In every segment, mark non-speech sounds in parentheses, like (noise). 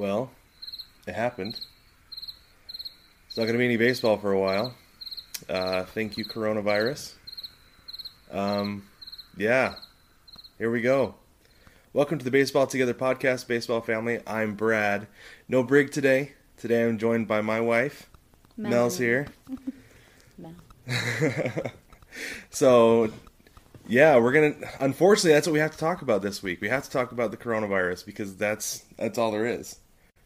Well, it happened. It's not going to be any baseball for a while. Uh, thank you, coronavirus. Um, yeah, here we go. Welcome to the Baseball Together podcast, baseball family. I'm Brad. No Brig today. Today I'm joined by my wife. Mel. Mel's here. (laughs) Mel. (laughs) So, yeah, we're gonna. Unfortunately, that's what we have to talk about this week. We have to talk about the coronavirus because that's that's all there is,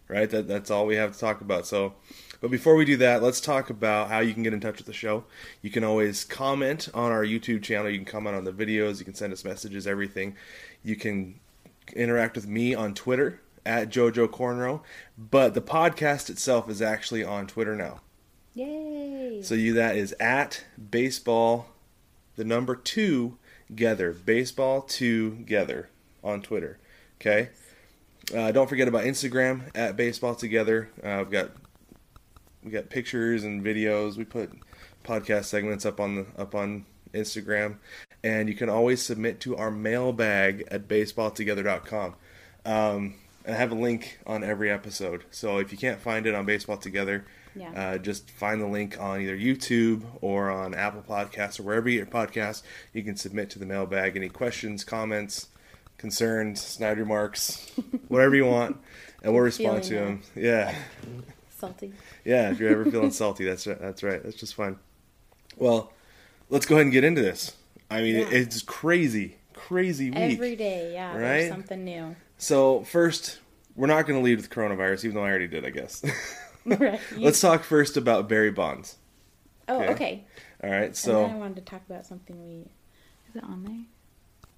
right? That that's all we have to talk about. So, but before we do that, let's talk about how you can get in touch with the show. You can always comment on our YouTube channel. You can comment on the videos. You can send us messages. Everything. You can interact with me on Twitter at Jojo Cornrow. But the podcast itself is actually on Twitter now. Yay! So you that is at baseball, the number two together, baseball together on Twitter. Okay. Uh, don't forget about Instagram at baseball together. Uh, we've got we got pictures and videos. We put podcast segments up on the up on Instagram, and you can always submit to our mailbag at baseballtogether.com. Um, I have a link on every episode, so if you can't find it on Baseball Together, Yeah. uh, just find the link on either YouTube or on Apple Podcasts or wherever you get your podcast. You can submit to the mailbag any questions, comments, concerns, snide remarks, (laughs) whatever you want, and we'll respond to them. Yeah, Salty. yeah. If you're ever feeling (laughs) salty, that's right. That's right. That's just fine. Well, let's go ahead and get into this. I mean, Yeah. it's crazy, crazy week. Every day, yeah. Right? Something new. So first, we're not going to lead with coronavirus, even though I already did, I guess. (laughs) right. Let's talk first about Barry Bonds. oh, okay. okay. All right, so I wanted to talk about something we. Is it on there?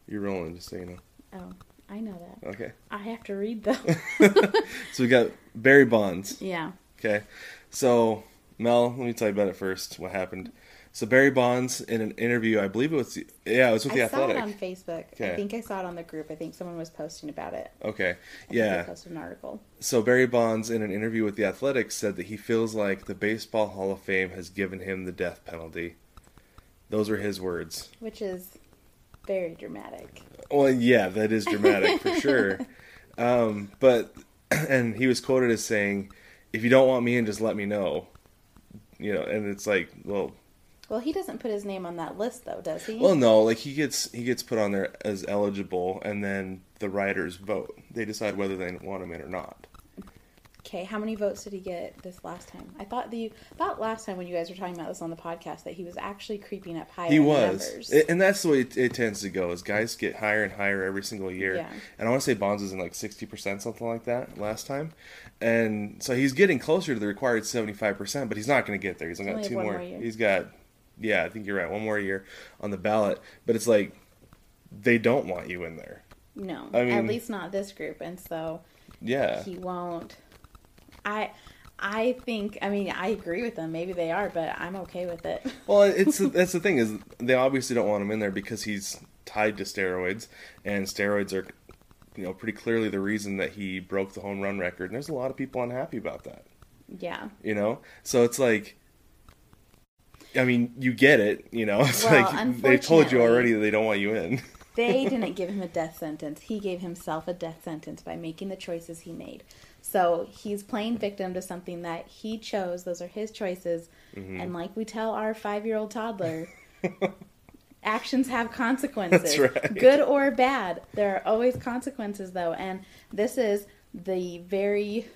you're rolling, just so you know. Oh, I know that. Okay. I have to read though. (laughs) So we got Barry Bonds. yeah. Okay. So Mel, let me tell you about it first. What happened? So Barry Bonds in an interview, I believe it was yeah, it was with the Athletic. I saw it on Facebook. Okay. I think I saw it on the group. I think someone was posting about it. Okay. I Yeah. posted an article. So Barry Bonds in an interview with the Athletic said that he feels like the Baseball Hall of Fame has given him the death penalty. Those are his words. Which is very dramatic. Well, yeah, that is dramatic for (laughs) sure. Um, but (clears throat) and he was quoted as saying, "If you don't want me in, just let me know." You know, and it's like, well, Well, he doesn't put his name on that list though, does he? well, no, like he gets he gets put on there as eligible, and then the writers vote. They decide whether they want him in or not. Okay, how many votes did he get this last time? I thought the thought last time when you guys were talking about this on the podcast that he was actually creeping up higher. He was. And that's the way it, it tends to go. Is guys get higher and higher every single year. Yeah. And I want to say Bonds is in like sixty percent, something like that, last time. And so he's getting closer to the required seventy five percent, but he's not going to get there. He's only got two more. more. He's got, yeah, I think you're right, one more year on the ballot. But it's like they don't want you in there. no, I mean- at least not this group, and so Yeah. he won't. I I think I mean I agree with them. Maybe they are, but I'm okay with it. (laughs) Well, it's that's the thing is they obviously don't want him in there because he's tied to steroids, and steroids are, you know, pretty clearly the reason that he broke the home run record. And there's a lot of people unhappy about that. yeah. You know, so it's like, I mean, you get it. You know, (laughs) it's Well, like they told you already that they don't want you in. They (laughs) didn't give him a death sentence. He gave himself a death sentence by making the choices he made. So he's playing victim to something that he chose. Those are his choices. Mm-hmm. And like we tell our five year old toddler, (laughs) actions have consequences. That's right. Good or bad. There are always consequences, though. And this is the very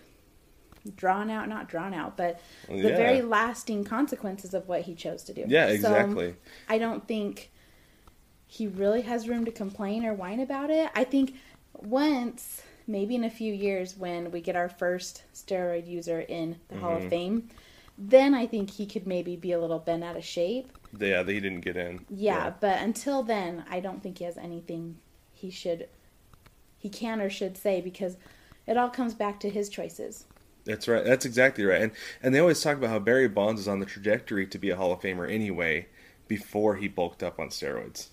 drawn out, not drawn out, but the Yeah. very lasting consequences of what he chose to do. Yeah, So, exactly. I don't think he really has room to complain or whine about it. I think once, maybe in a few years, when we get our first steroid user in the Hall Mm-hmm. of Fame, then I think he could maybe be a little bent out of shape. yeah, he didn't get in. Yeah, but until then, I don't think he has anything he should, he can or should say because it all comes back to his choices. That's right. That's exactly right. And and they always talk about how Barry Bonds is on the trajectory to be a Hall of Famer anyway before he bulked up on steroids.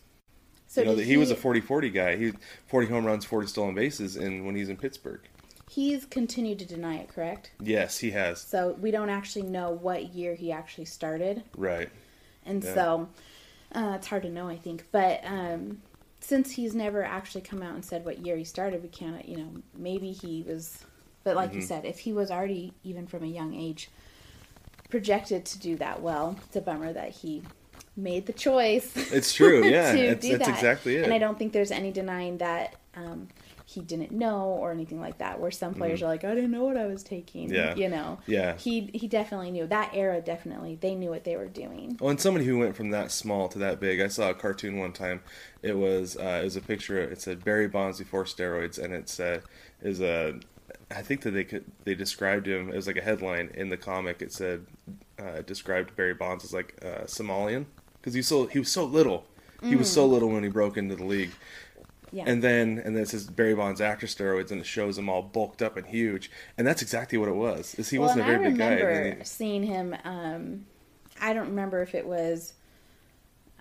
So you know, did he, was a 40-40 guy. He 40 home runs, 40 stolen bases and when he's in Pittsburgh. He's continued to deny it, correct? Yes, he has. So we don't actually know what year he actually started. Right. And Yeah. so uh, it's hard to know, I think. But um, since he's never actually come out and said what year he started, we can't, you know, maybe he was. But like Mm-hmm. you said, if he was already, even from a young age, projected to do that well, it's a bummer that he made the choice. It's true. (laughs) Yeah. to it's, do that's that. exactly it. And I don't think there's any denying that um, he didn't know or anything like that. Where some players are like, I didn't know what I was taking. Yeah. You know. Yeah. He he definitely knew that era. Definitely, they knew what they were doing. Well, and somebody who went from that small to that big, I saw a cartoon one time. It was uh, it was a picture. It said Barry Bonds before steroids, and it said is a. I think that they could they described him. It was like a headline in the comic. It said uh, described Barry Bonds as like uh, Somalian because he was so he was so little. He was so little when he broke into the league. Yeah. And then and then it says Barry Bonds after steroids, and it shows him all bulked up and huge, and that's exactly what it was. Is he well, wasn't a very big guy. I remember seeing him. Um, I don't remember if it was.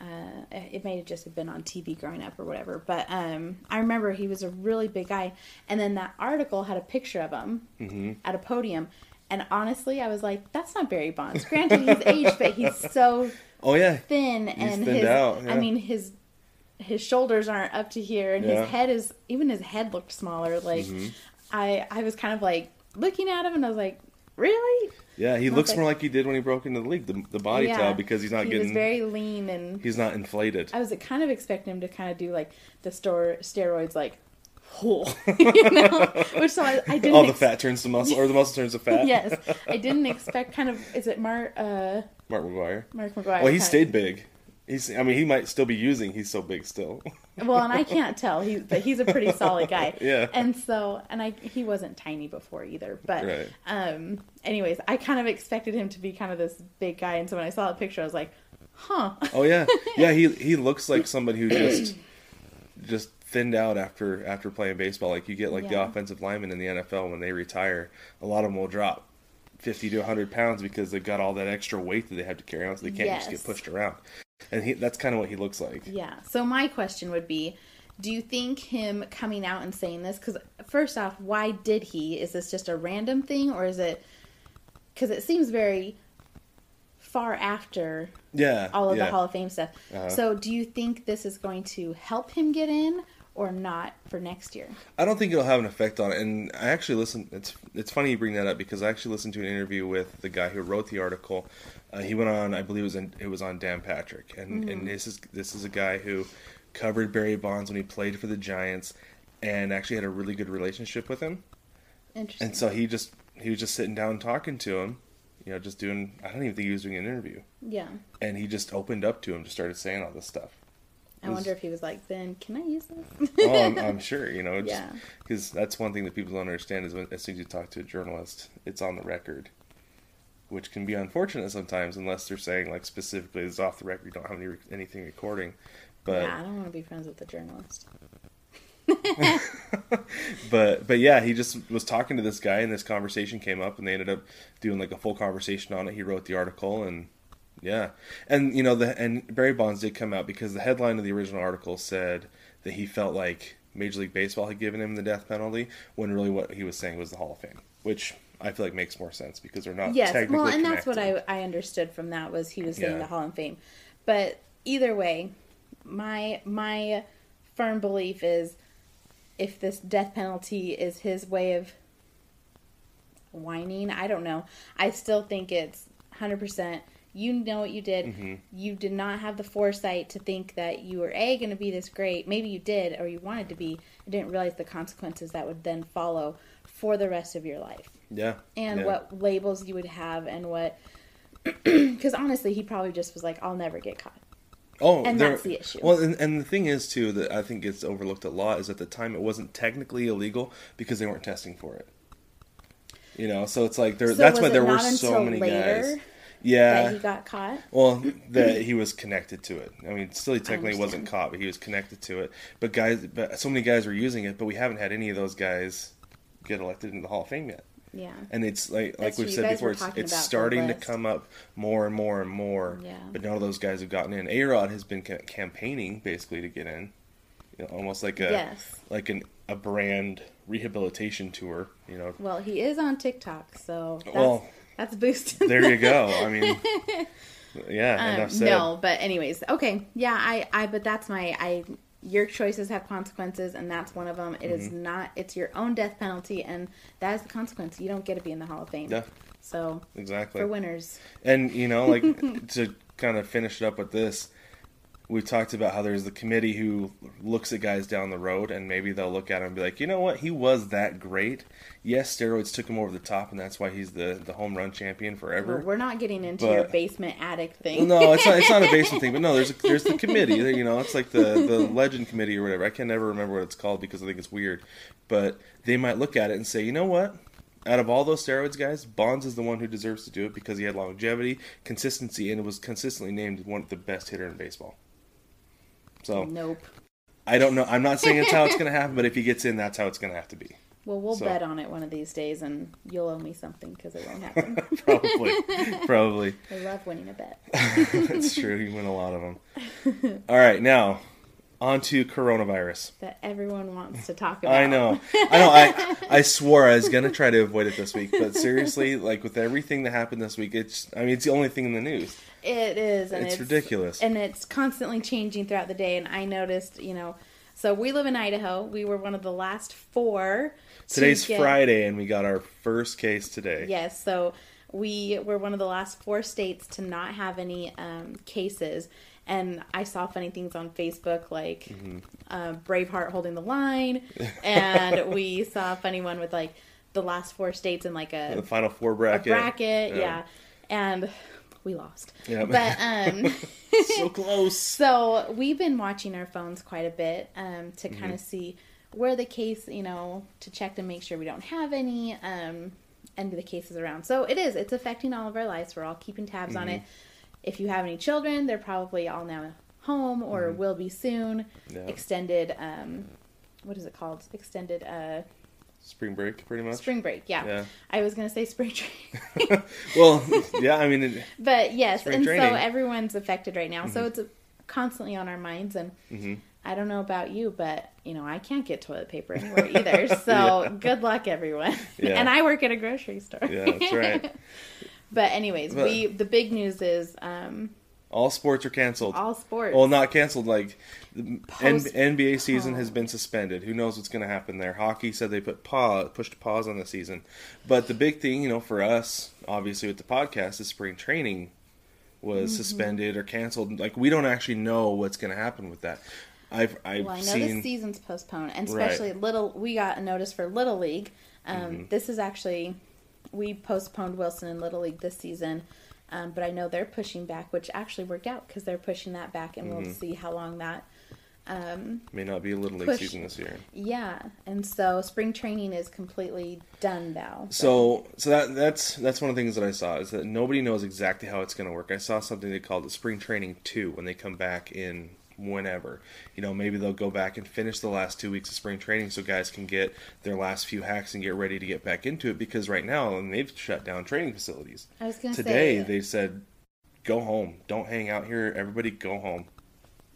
Uh, it may have just have been on TV growing up or whatever, but um, I remember he was a really big guy, and then that article had a picture of him Mm-hmm. at a podium, and honestly, I was like, "That's not Barry Bonds." Granted, he's aged, but he's so oh yeah, thin, and his out, yeah. I mean his his shoulders aren't up to here, and Yeah. Mm-hmm. his head is even his head looked smaller. Like I I was kind of like looking at him, and I was like, "Really?" yeah. He looks that- more like he did when he broke into the league. The, the body Yeah. type because he's not he getting was very lean, and he's not inflated. I was kind of expecting him to kind of do like the store steroids, like, (laughs) you (laughs) know, which so I, I didn't. All the ex- fat turns to muscle, or the muscle turns to fat. (laughs) Yes, I didn't expect. Kind of, is it Mark uh, Mark McGwire. Mark McGwire? Well, he stayed big. He's. I mean, he might still be using. He's so big still. (laughs) Well, and I can't tell. He's but he's a pretty solid guy. (laughs) Yeah. And so, and I he wasn't tiny before either. But Right. um, anyways, I kind of expected him to be kind of this big guy, and so when I saw the picture, I was like, huh. Oh yeah, (laughs) yeah. He he looks like somebody who just just thinned out after after playing baseball. Like you get like the offensive linemen in the NFL when they retire, a lot of them will drop fifty to hundred pounds because they've got all that extra weight that they have to carry on, so they can't just get pushed around. And he that's kind of what he looks like. Yeah. So my question would be, do you think him coming out and saying this? Because first off, why did he? Is this just a random thing, or is it? Because it seems very far after Yeah, all of yeah. the Hall of Fame stuff. Uh-huh. So do you think this is going to help him get in, or not for next year? I don't think it'll have an effect on it. And I actually listened. It's it's funny you bring that up because I actually listened to an interview with the guy who wrote the article. Uh, he went on, I believe it was in, it was on Dan Patrick, and and this is this is a guy who covered Barry Bonds when he played for the Giants, and actually had a really good relationship with him. Interesting. And so he just he was just sitting down talking to him, you know, just doing. I don't even think he was doing an interview, yeah. and he just opened up to him, just started saying all this stuff. I wonder if he was like, then can I use this? oh, I'm, (laughs) I'm sure. You know, Yeah. because that's one thing that people don't understand is when as soon as you talk to a journalist, it's on the record, which can be unfortunate sometimes unless they're saying like specifically it's off the record. You don't have any anything recording, but yeah, I don't want to be friends with the journalist. (laughs) but but yeah, he just was talking to this guy, and this conversation came up, and they ended up doing like a full conversation on it. He wrote the article, and yeah, and you know the and Barry Bonds did come out because the headline of the original article said that he felt like Major League Baseball had given him the death penalty, when really what he was saying was the Hall of Fame, which I feel like makes more sense because they're not Yes, well, and that's what. I I understood from that was he was saying Yeah. the Hall of Fame. But either way, my my firm belief is if this death penalty is his way of whining, I don't know. I still think it's 100% you know what you did. Mm-hmm. You did not have the foresight to think that you were a going to be this great. Maybe you did or you wanted to be. You didn't realize the consequences that would then follow for the rest of your life yeah, and yeah. what labels you would have and what (clears throat) because honestly he probably just was like i'll never get caught Oh, And there- that's the issue. Well, and, and the thing is too that I think gets overlooked a lot is at the time it wasn't technically illegal because they weren't testing for it. You know, so it's like there. So that's why there were so many later? guys. Yeah. that he got caught. Well, that he was connected to it. I mean, still, he technically wasn't caught, but he was connected to it. But guys, but so many guys were using it, but we haven't had any of those guys get elected into the Hall of Fame yet. Yeah. And it's like like That's we've said before, it's, it's starting to come up more and more and more. Yeah. But none of those guys have gotten in. A Rod has been campaigning basically to get in, you know, almost like a Yes. like an a brand rehabilitation tour. You know, Well, he is on TikTok, so that's, Well, that's boosting. there you go. I mean, yeah. (laughs) Um, enough said. no, but anyways, okay, yeah, I, I, but that's my, I, your choices have consequences, and that's one of them. It is Mm-hmm. not, it's your own death penalty, and that is the consequence. You don't get to be in the Hall of Fame. Yeah. So Exactly. for winners, And you know, like (laughs) to kind of finish it up with this, we talked about how there's the committee who looks at guys down the road, and maybe they'll look at him and be like, you know what, he was that great. Yes, steroids took him over the top, and that's why he's the the home run champion forever. we're not getting into your basement attic thing. no, it's not. It's not a basement (laughs) thing, but no, there's a, there's the committee. You know, it's like the the legend committee or whatever. I can never remember what it's called because I think it's weird. But they might look at it and say, you know what? Out of all those steroids guys, Bonds is the one who deserves to do it because he had longevity, consistency, and was consistently named one of the best hitter in baseball. So Nope. I don't know. I'm not saying it's how it's (laughs) going to happen, but if he gets in, that's how it's going to have to be. Well, we'll So- bet on it one of these days, and you'll owe me something because it won't happen. (laughs) Probably, (laughs) probably. I love winning a bet. That's true. You win a lot of them. All right, now on to coronavirus. That everyone wants to talk about. I know. I know. I I swore I was gonna try to avoid it this week, but seriously, like with everything that happened this week, it's. I mean, it's the only thing in the news. It is, and It's it's, ridiculous. and it's constantly changing throughout the day. And I noticed, you know, so we live in Idaho. We were one of the last four. to Today's get- Friday, and we got our first case today. Yes, so we were one of the last four states to not have any um, cases. And I saw funny things on Facebook, like Mm-hmm. uh, Braveheart holding the line, and we (laughs) saw a funny one with like the last four states in like a The final four a bracket. bracket, yeah. And we lost. Yeah. But um (laughs) so close. (laughs) so we've been watching our phones quite a bit um to Mm-hmm. kind of see where the case, you know, to check to make sure we don't have any um and the cases around. So it is, it's affecting all of our lives. We're all keeping tabs on Mm-hmm. it. If you have any children, they're probably all now home or will be soon. Mm-hmm. Yeah. Extended um what is it called? Extended uh Spring break, pretty much. spring break. Yeah. Yeah. I was going to say spring break. (laughs) Well, (laughs) yeah. I mean, it, But yes, and training. Mm-hmm. so everyone's affected right now. So it's constantly on our minds. And I don't know about you, but you know, I can't get toilet paper anywhere (laughs) either. So good luck, everyone. Yeah. and I work at a grocery store. yeah, that's right. but anyways, But- we the big news is um, All sports are canceled. all sports. Well, not canceled. Like the N- NBA season has been suspended. Who knows what's going to happen there? Hockey said they put pause, pushed pause on the season. But the big thing, you know, for us, obviously with the podcast, is spring training was Mm-hmm. suspended or canceled. Like we don't actually know what's going to happen with that. I've I've well, I know seen the season's postponed, and Right. Mm-hmm. especially little. We got a notice for Little League. Um, This is actually we postponed Wilson and Little League this season, um, but I know they're pushing back, which actually worked out because they're pushing that back, and Mm-hmm. we'll see how long that. may not be a little league push- season this year. Yeah, and so spring training is completely done now. So so that that's that's one of the things that I saw is that nobody knows exactly how it's going to work. I saw something they called it spring training two when they come back in whenever. You know, maybe they'll go back and finish the last two weeks of spring training so guys can get their last few hacks and get ready to get back into it because right now and they've shut down training facilities. I was gonna Today say uh, they said go home. Don't hang out here. Everybody go home.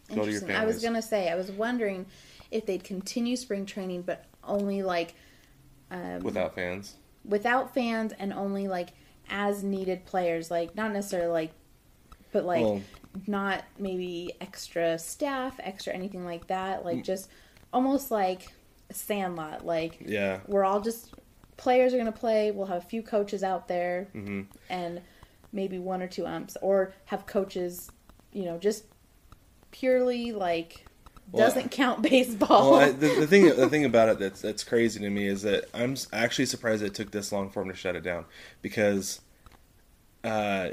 Go to your Interesting. I was gonna say I was wondering if they'd continue spring training, but only like um, without fans. without fans and only like as needed players, like not necessarily like, but like Well- not maybe extra staff, extra anything like that. Mm. Like just almost like Sandlot. Like Yeah. we're all just players are gonna play. We'll have a few coaches out there Mm-hmm. and maybe one or two umps, or have coaches, you know, just purely like Well, doesn't count (laughs) baseball. Well, I, the, the thing the thing about it that's that's crazy to me is that I'm actually surprised it took this long for them to shut it down because, uh,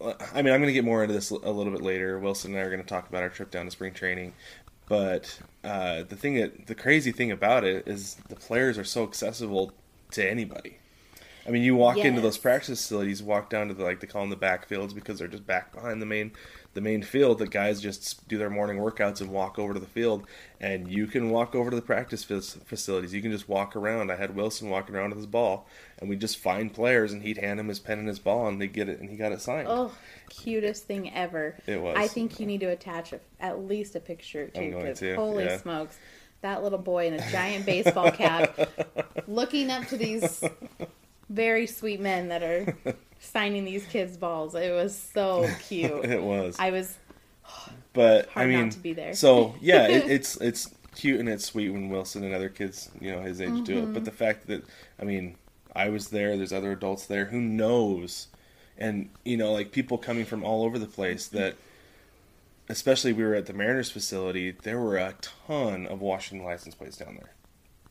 I mean I'm going to get more into this a little bit later. Wilson and I are going to talk about our trip down to spring training, but uh, the thing that the crazy thing about it is the players are so accessible to anybody. I mean, you walk into those practice facilities, walk down to the like they call them the back fields because they're just back behind the main the main field. The guys just do their morning workouts and walk over to the field, and you can walk over to the practice fac- facilities. You can just walk around. I had Wilson walking around with his ball, and we'd just find players, and he'd hand him his pen and his ball, and they get it, and he got it signed. Oh, cutest thing ever. It was. I think you need to attach a, at least a picture I'm too. going to, Holy yeah. smokes. That little boy in a giant baseball cap (laughs) looking up to these very sweet men that are (laughs) signing these kids' balls. It was so (laughs) cute. it was. I was but Hard I not mean, to be there. so yeah, it, (laughs) it's it's cute and it's sweet when Wilson and other kids, you know, his age do Mm-hmm. it. But the fact that I mean, I was there. There's other adults there. Who knows? And you know, like people coming from all over the place. That, especially we were at the Mariners facility. There were a ton of Washington license plates down there.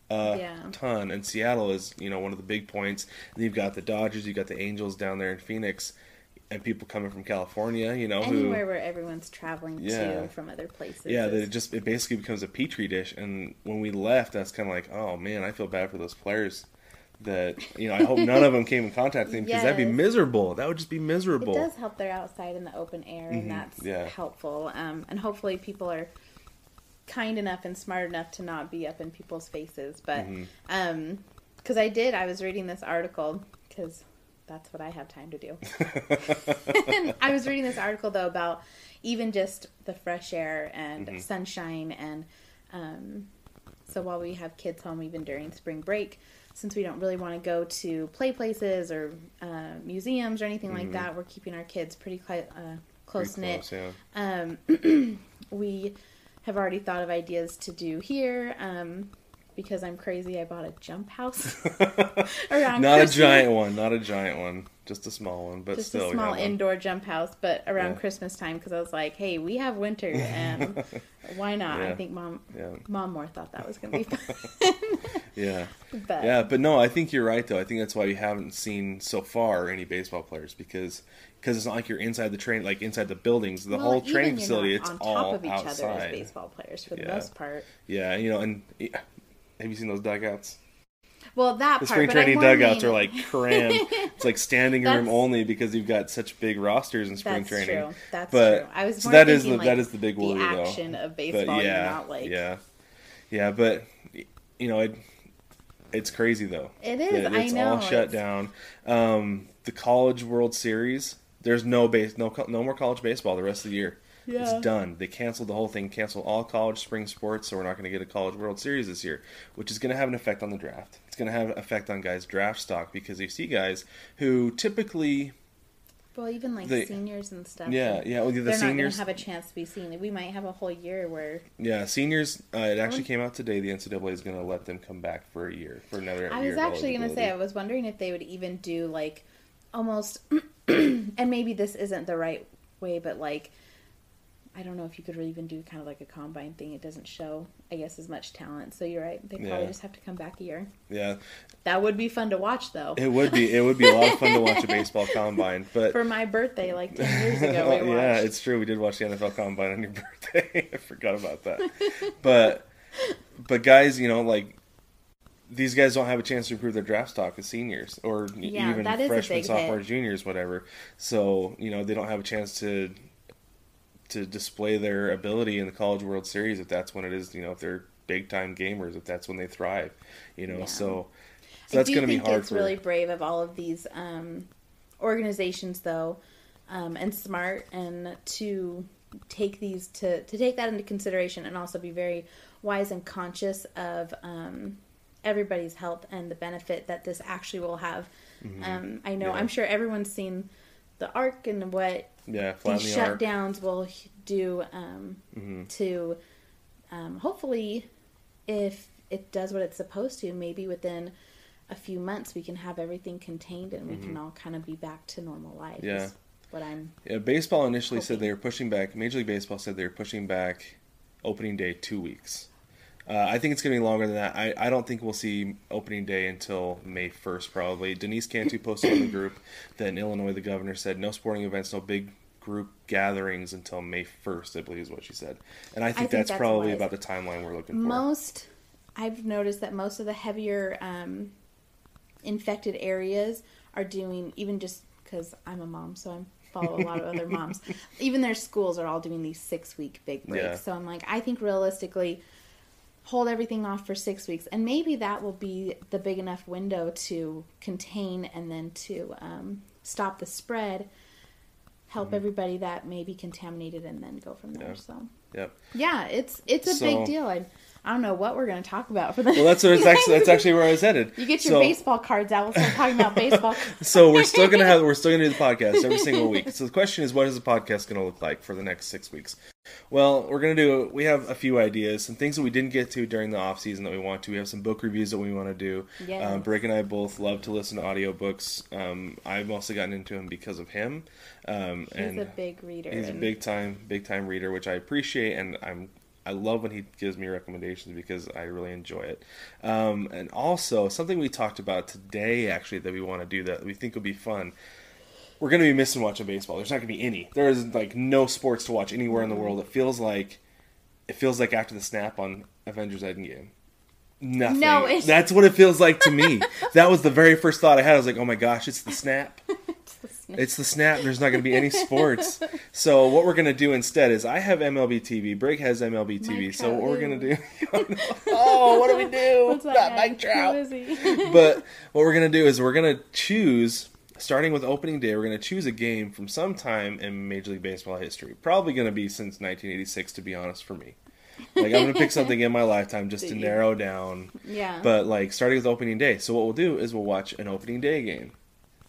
A Yeah. ton. And Seattle is, you know, one of the big points. And you've got the Dodgers, you've got the Angels down there in Phoenix, and people coming from California, you know, who anywhere where everyone's traveling Yeah. to from other places. yeah, that it just it basically becomes a petri dish. And when we left, that's kind of like, oh man, I feel bad for those players. That you know, I hope none of them came in contact with him because that'd be miserable. That would just be miserable. It does help they're outside in the open air, and that's Mm-hmm. yeah. helpful. Um, and hopefully, people are kind enough and smart enough to not be up in people's faces. But Mm-hmm. because I did, I was reading this article because that's what I have time to do. (laughs) (laughs) I was reading this article though about even just the fresh air and Mm-hmm. sunshine, and um, so while we have kids home, even during spring break. Since we don't really want to go to play places or uh, museums or anything like that, we're keeping our kids pretty cli- uh, close Mm-hmm. Knit yeah. (clears throat) we have already thought of ideas to do here. Um, because I'm crazy, I bought a jump house. (laughs) (laughs) around Not a giant one, not a giant one, just a small one, but just still, a small we indoor jump house. But around Yeah. Christmas time, because I was like, hey, we have winter, and (laughs) why not? I think mom, Yeah. mom more thought that was going to be (laughs) fun. Yeah, (laughs) but yeah, but no, I think you're right though. I think that's why you haven't seen so far any baseball players because because it's not like you're inside the train, like inside the buildings, the well, whole training facility. It's on all top of each other outside. as baseball players for the most part. Yeah, you know, and have you seen those dugouts? Well, that The part. spring but training dugouts are like crammed. (laughs) it's like standing room only because you've got such big rosters in spring That's training. true. That's but true. I was so that is the like, that is the big the worry though. action of But baseball, yeah, you're not like yeah, yeah. But you know, it it's crazy though. It is, that I It's know, all shut it's- down. Um, the College World Series. There's no base, no no more college baseball the rest of the year. Yeah. It's done. They canceled the whole thing. Canceled all college spring sports, so we're not going to get a College World Series this year, which is going to have an effect on the draft. It's going to have an effect on guys' draft stock because you see guys who typically, Well, even like seniors and stuff. yeah, yeah, well, the they're seniors, not going to have a chance to be seen. We might have a whole year where yeah, seniors. Uh, it actually came out today. The NCAA is going to let them come back for a year for another. I was actually going to say I was wondering if they would even do like almost, (clears throat) and maybe this isn't the right way, but like I don't know if you could really even do kind of like a combine thing. It doesn't show, I guess, as much talent. So you're right. They probably Yeah. just have to come back a year. Yeah, That would be fun to watch, though. it would be. It would be a lot of fun to watch a (laughs) baseball combine, but For my birthday, like ten years ago, we (laughs) watched. yeah, it's true. We did watch the NFL Combine on your (laughs) birthday. I forgot about that. but but guys, you know, like these guys don't have a chance to improve their draft stock as seniors or Yeah, even that is a freshmen, hit. juniors, whatever. So you know they don't have a chance to to display their ability in the College World Series if that's when it is. You know, if they're big time gamers, if that's when they thrive. You know, Yeah. so. So that's going to be think hard it's for really brave of all of these um, organizations, though, um, and smart, and to take these to to take that into consideration, and also be very wise and conscious of um, everybody's health and the benefit that this actually will have. Um, I know, Mm-hmm. Yeah. I'm sure everyone's seen the arc and what yeah, these the arc. shutdowns will do um, Mm-hmm. to um, hopefully, if it does what it's supposed to, maybe within a few months we can have everything contained and we can all kind of be back to normal life. Mm-hmm. Yeah. what I'm. Yeah, baseball initially said they were pushing back. Major League Baseball said they were pushing back opening day two weeks. Uh, I think it's going to be longer than that. I, I don't think we'll see opening day until May 1st, probably. Denise Cantu posted in the group that in Illinois, the governor said no sporting events, no big group gatherings until May 1st, I believe is what she said. And I think, think that's, that's probably about the timeline we're looking for. Most, I've noticed that most of the heavier um, infected areas are doing even just because I'm a mom, so I follow a lot of other (laughs) moms. Even their schools are all doing these six week big breaks. Yeah. So I'm like, I think realistically, hold everything off for six weeks, and maybe that will be the big enough window to contain and then to um, stop the spread. Help everybody that may be contaminated, and then go from there. Yeah. So Yep. yeah, it's it's a So- big deal. I I don't know what we're going to talk about for the. Well, that's what it's (laughs) actually that's actually where I was headed. You get your So- baseball cards out. We'll start talking about baseball. (laughs) So we're still gonna have (laughs) we're still gonna do the podcast every single week. So the question is, what is the podcast gonna look like for the next six weeks? Well, we're gonna do. We have a few ideas, some things that we didn't get to during the off season that we want to. We have some book reviews that we want to do. Yes. Um, Brick and I both love to listen to audiobooks. Um, I've also gotten into them because of him. Um, He's and a big reader. He's a big time, big time reader, which I appreciate, and I'm I love when he gives me recommendations because I really enjoy it. Um, and also something we talked about today, actually, that we want to do that we think will be fun. We're going to be missing watching baseball. There's not going to be any. There is like no sports to watch anywhere in the world. It feels like it feels like after the snap on Avengers Endgame. Nothing. No, it's- That's what it feels like to me. (laughs) that was the very first thought I had. I was like, "Oh my gosh, it's the snap." (laughs) It's the snap. There's not going to be any sports. (laughs) So what we're going to do instead is I have MLB TV. Brig has MLB TV. Mike so what we're going to do? (laughs) (laughs) oh, what do we do? What's that Not? Mike Trout. Who is he? But what we're going to do is we're going to choose, starting with opening day, we're going to choose a game from some time in Major League Baseball history. Probably going to be since 1986, to be honest, for me. Like I'm going to pick something in my lifetime just to narrow down. yeah. But like starting with opening day. So what we'll do is we'll watch an opening day game.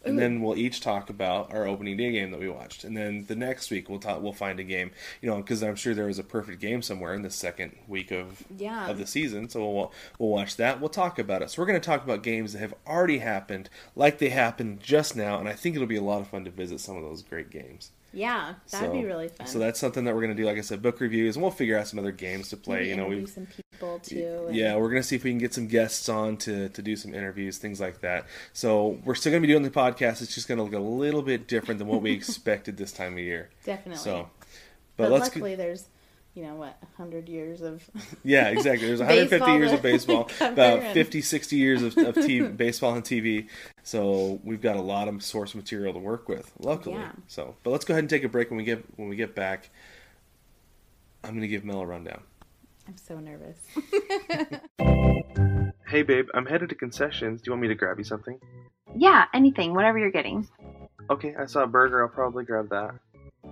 And Ooh. then we'll each talk about our opening day game that we watched, and then the next week we'll talk. We'll find a game, you know, because I'm sure there was a perfect game somewhere in the second week of Yeah. of the season. So we'll we'll watch that. We'll talk about it. So we're going to talk about games that have already happened, like they happened just now, and I think it'll be a lot of fun to visit some of those great games. Yeah, that'd so, be really fun. So that's something that we're going to do. Like I said, book reviews, and we'll figure out some other games to play. Maybe you know, we some people too. and- yeah, we're gonna see if we can get some guests on to to do some interviews, things like that. So we're still gonna be doing the podcast. It's just gonna look a little bit different than what we (laughs) expected this time of year. definitely. So, but, but, let's luckily, there's you know what, hundred years of (laughs) yeah, exactly. There's 150 years of (laughs) baseball, (laughs) about 50, 60 years of, of TV, baseball and TV. So we've got a lot of source material to work with, luckily. Yeah. So, but let's go ahead and take a break when we get when we get back. I'm gonna give Mel a rundown. I'm so nervous. Hey, babe, I'm headed to concessions. Do you want me to grab you something? Yeah, anything, whatever you're getting. Okay, I saw a burger. I'll probably grab that.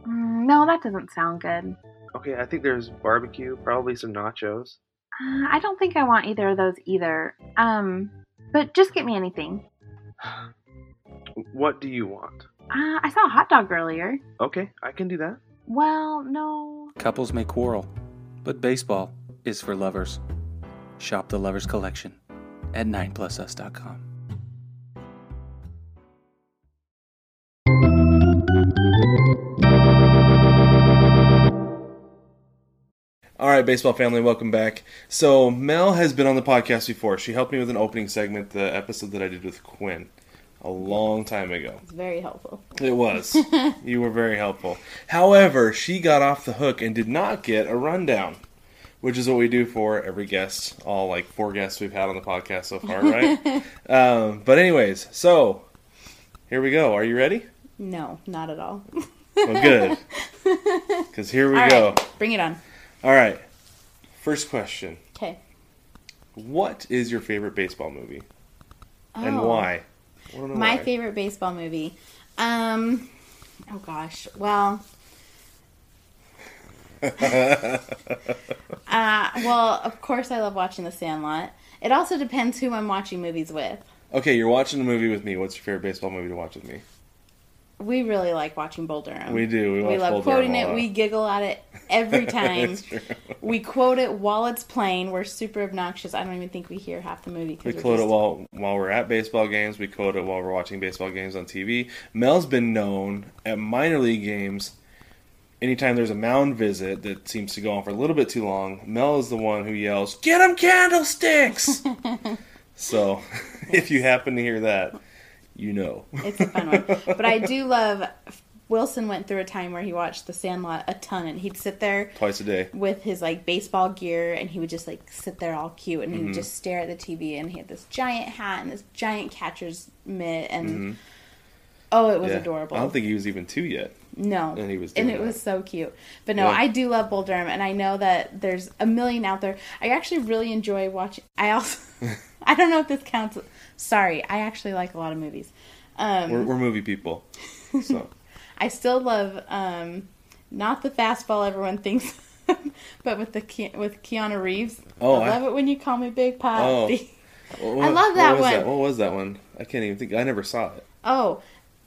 Mm, no, that doesn't sound good. Okay, I think there's barbecue, probably some nachos. Uh, I don't think I want either of those either. Um, but just get me anything. (sighs) What do you want? Uh, I saw a hot dog earlier. Okay, I can do that. Well, no. Couples may quarrel, but baseball is for lovers. Shop the Lovers Collection at 9plusus.com. All right, baseball family, welcome back. So Mel has been on the podcast before. She helped me with an opening segment, the episode that I did with Quinn, a long time ago. It's very helpful. It was. (laughs) you were very helpful. However, she got off the hook and did not get a rundown, which is what we do for every guest, all like four guests we've had on the podcast so far, right? (laughs) um, but anyways, so here we go. Are you ready? No, not at all. Well, good. (laughs) Because here we All go. right, bring it on. All right. First question. Okay. What is your favorite baseball movie? And Oh. why? Wanna know My why. favorite baseball movie. Um. Oh gosh. Well. (laughs) uh, well, of course, I love watching The Sandlot. It also depends who I'm watching movies with. Okay, you're watching a movie with me. What's your favorite baseball movie to watch with me? We really like watching Bull Durham. We do. We, We love Bull quoting Durham it. We giggle at it every (laughs) time. We quote it while it's playing. We're super obnoxious. I don't even think we hear half the movie. We quote it while while we're at baseball games. We quote it while we're watching baseball games on TV. Mel's been known at minor league games. Anytime there's a mound visit that seems to go on for a little bit too long, Mel is the one who yells, "Get him candlesticks!" (laughs) so, (laughs) if you happen to hear that, you know. It's a fun one. (laughs) But I do love Wilson went through a time where he watched The Sandlot a ton, and he'd sit there Twice a day. with his like baseball gear, and he would just like sit there all cute, and he Mm-hmm. would just stare at the TV, and he had this giant hat and this giant catcher's mitt, and oh, it was Mm-hmm. Yeah. adorable. I don't think he was even two yet. No, And he was and it that. was so cute. But no, Yeah. I do love Bull Durham, and I know that there's a million out there. I actually really enjoy watching. I also, (laughs) (laughs) I don't know if this counts. Sorry, I actually like a lot of movies. Um, We're, we're movie people, so (laughs) I still love um, not the fastball everyone thinks, but with the Ke- with Keanu Reeves. Oh, I I- love it when you call me Big Oh. Poppy. (laughs) What- love that what was one. What was that one? I can't even think. I never saw it. Oh,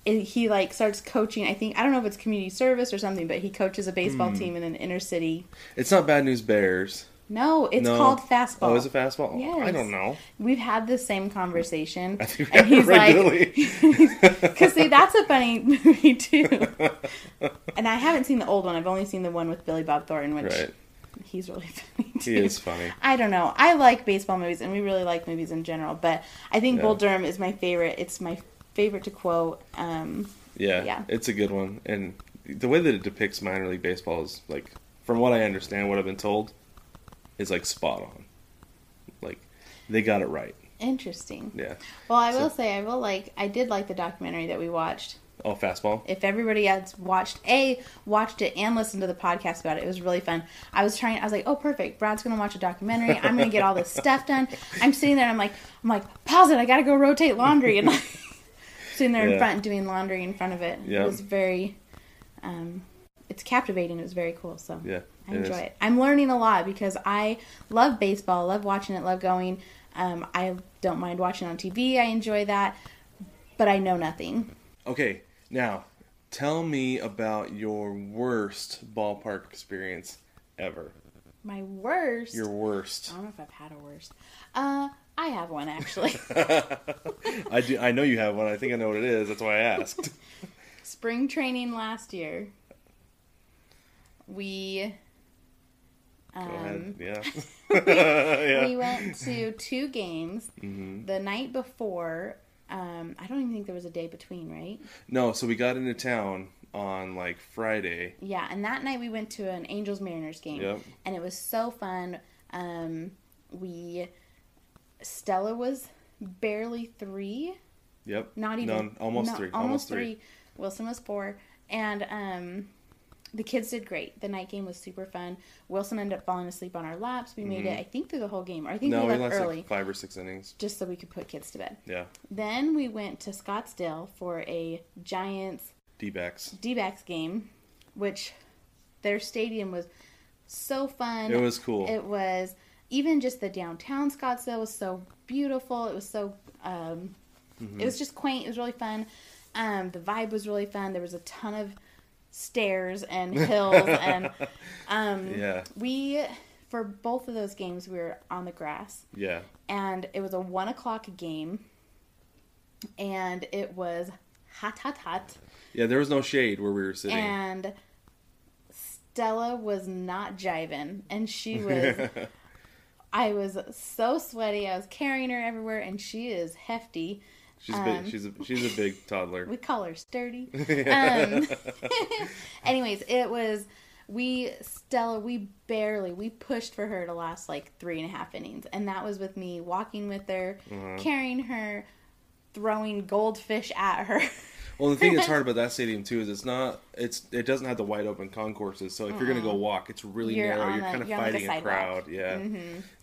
he like starts coaching. I think I don't know if it's community service or something, but he coaches a baseball Hmm. team in an inner city. It's not Bad News Bears. No, it's no. called fastball. Oh, is it fastball? I don't know. We've had the same conversation, (laughs) I think and he's regularly. (laughs) (laughs) like, "Because see, that's a funny movie too." and I haven't seen the old one. I've only seen the one with Billy Bob Thornton, which right. he's really funny too. He is funny. I don't know. I like baseball movies, and we really like movies in general. But I think Yeah. Bull Durham is my favorite. It's my favorite to quote. Um, Yeah, Yeah. it's a good one, and the way that it depicts minor league baseball is like, from what I understand, what I've been told, is like spot on. Like, they got it right. interesting. Yeah. Well, I So- will say, I will like. I did like the documentary that we watched. Oh, fastball. if everybody has watched a watched it and listened to the podcast about it it was really fun i was trying i was like oh perfect brad's gonna watch a documentary i'm gonna get all this stuff done (laughs) i'm sitting there and i'm like i'm like pause it i gotta go rotate laundry and like (laughs) sitting there in front doing laundry in front of it Yeah. it was very um it's captivating it was very cool so Yeah, i it enjoy is. it i'm learning a lot because i love baseball love watching it love going um, i don't mind watching on tv i enjoy that but i know nothing Okay, now tell me about your worst ballpark experience ever. my worst Your worst. I don't know if I've had a worst. Uh, I have one actually. (laughs) I do. I know you have one. I think I know what it is. That's why I asked. (laughs) Spring training last year. We. Um, (laughs) Yeah. (laughs) yeah. we went to two games. Mm-hmm. The night before, um, I don't even think there was a day between, right? No, so we got into town on like Friday. Yeah, and that night we went to an Angels Mariners game, Yep. and it was so fun. Um, we Stella was barely three. Yep. not even No, almost no, three. almost, three. Wilson was four, and um, the kids did great. The night game was super fun. Wilson ended up falling asleep on our laps. We made it, I think, through the whole game. Or I think Mm-hmm. No, we we left early like five or six innings. just so we could put kids to bed. Yeah. Then we went to Scottsdale for a Giants D backs. D-backs game, which their stadium was so fun. It was cool. It was even just the downtown Scottsdale was so beautiful. It was so um, Mm-hmm. it was just quaint. It was really fun. Um, the vibe was really fun. There was a ton of stairs and hills and (laughs) um, Yeah. we for both of those games we were on the grass Yeah. and it was a one o'clock game and it was hot hot hot Yeah, there was no shade where we were sitting. and Stella was not jiving, and she (laughs) was. I was so sweaty. I was carrying her everywhere, and she is hefty. She's um, big. She's a she's a big toddler. We call her sturdy. um, (laughs) anyways, it was we Stella. We barely we pushed for her to last like three and a half innings, and that was with me walking with her, Uh-huh. carrying her, throwing goldfish at her. (laughs) Well, the thing that's hard (laughs) about that stadium too is it's not it's it doesn't have the wide open concourses. So if you're gonna go walk, it's really You're narrow. You're a- kind of you're like, a fighting a, crowd. Yeah.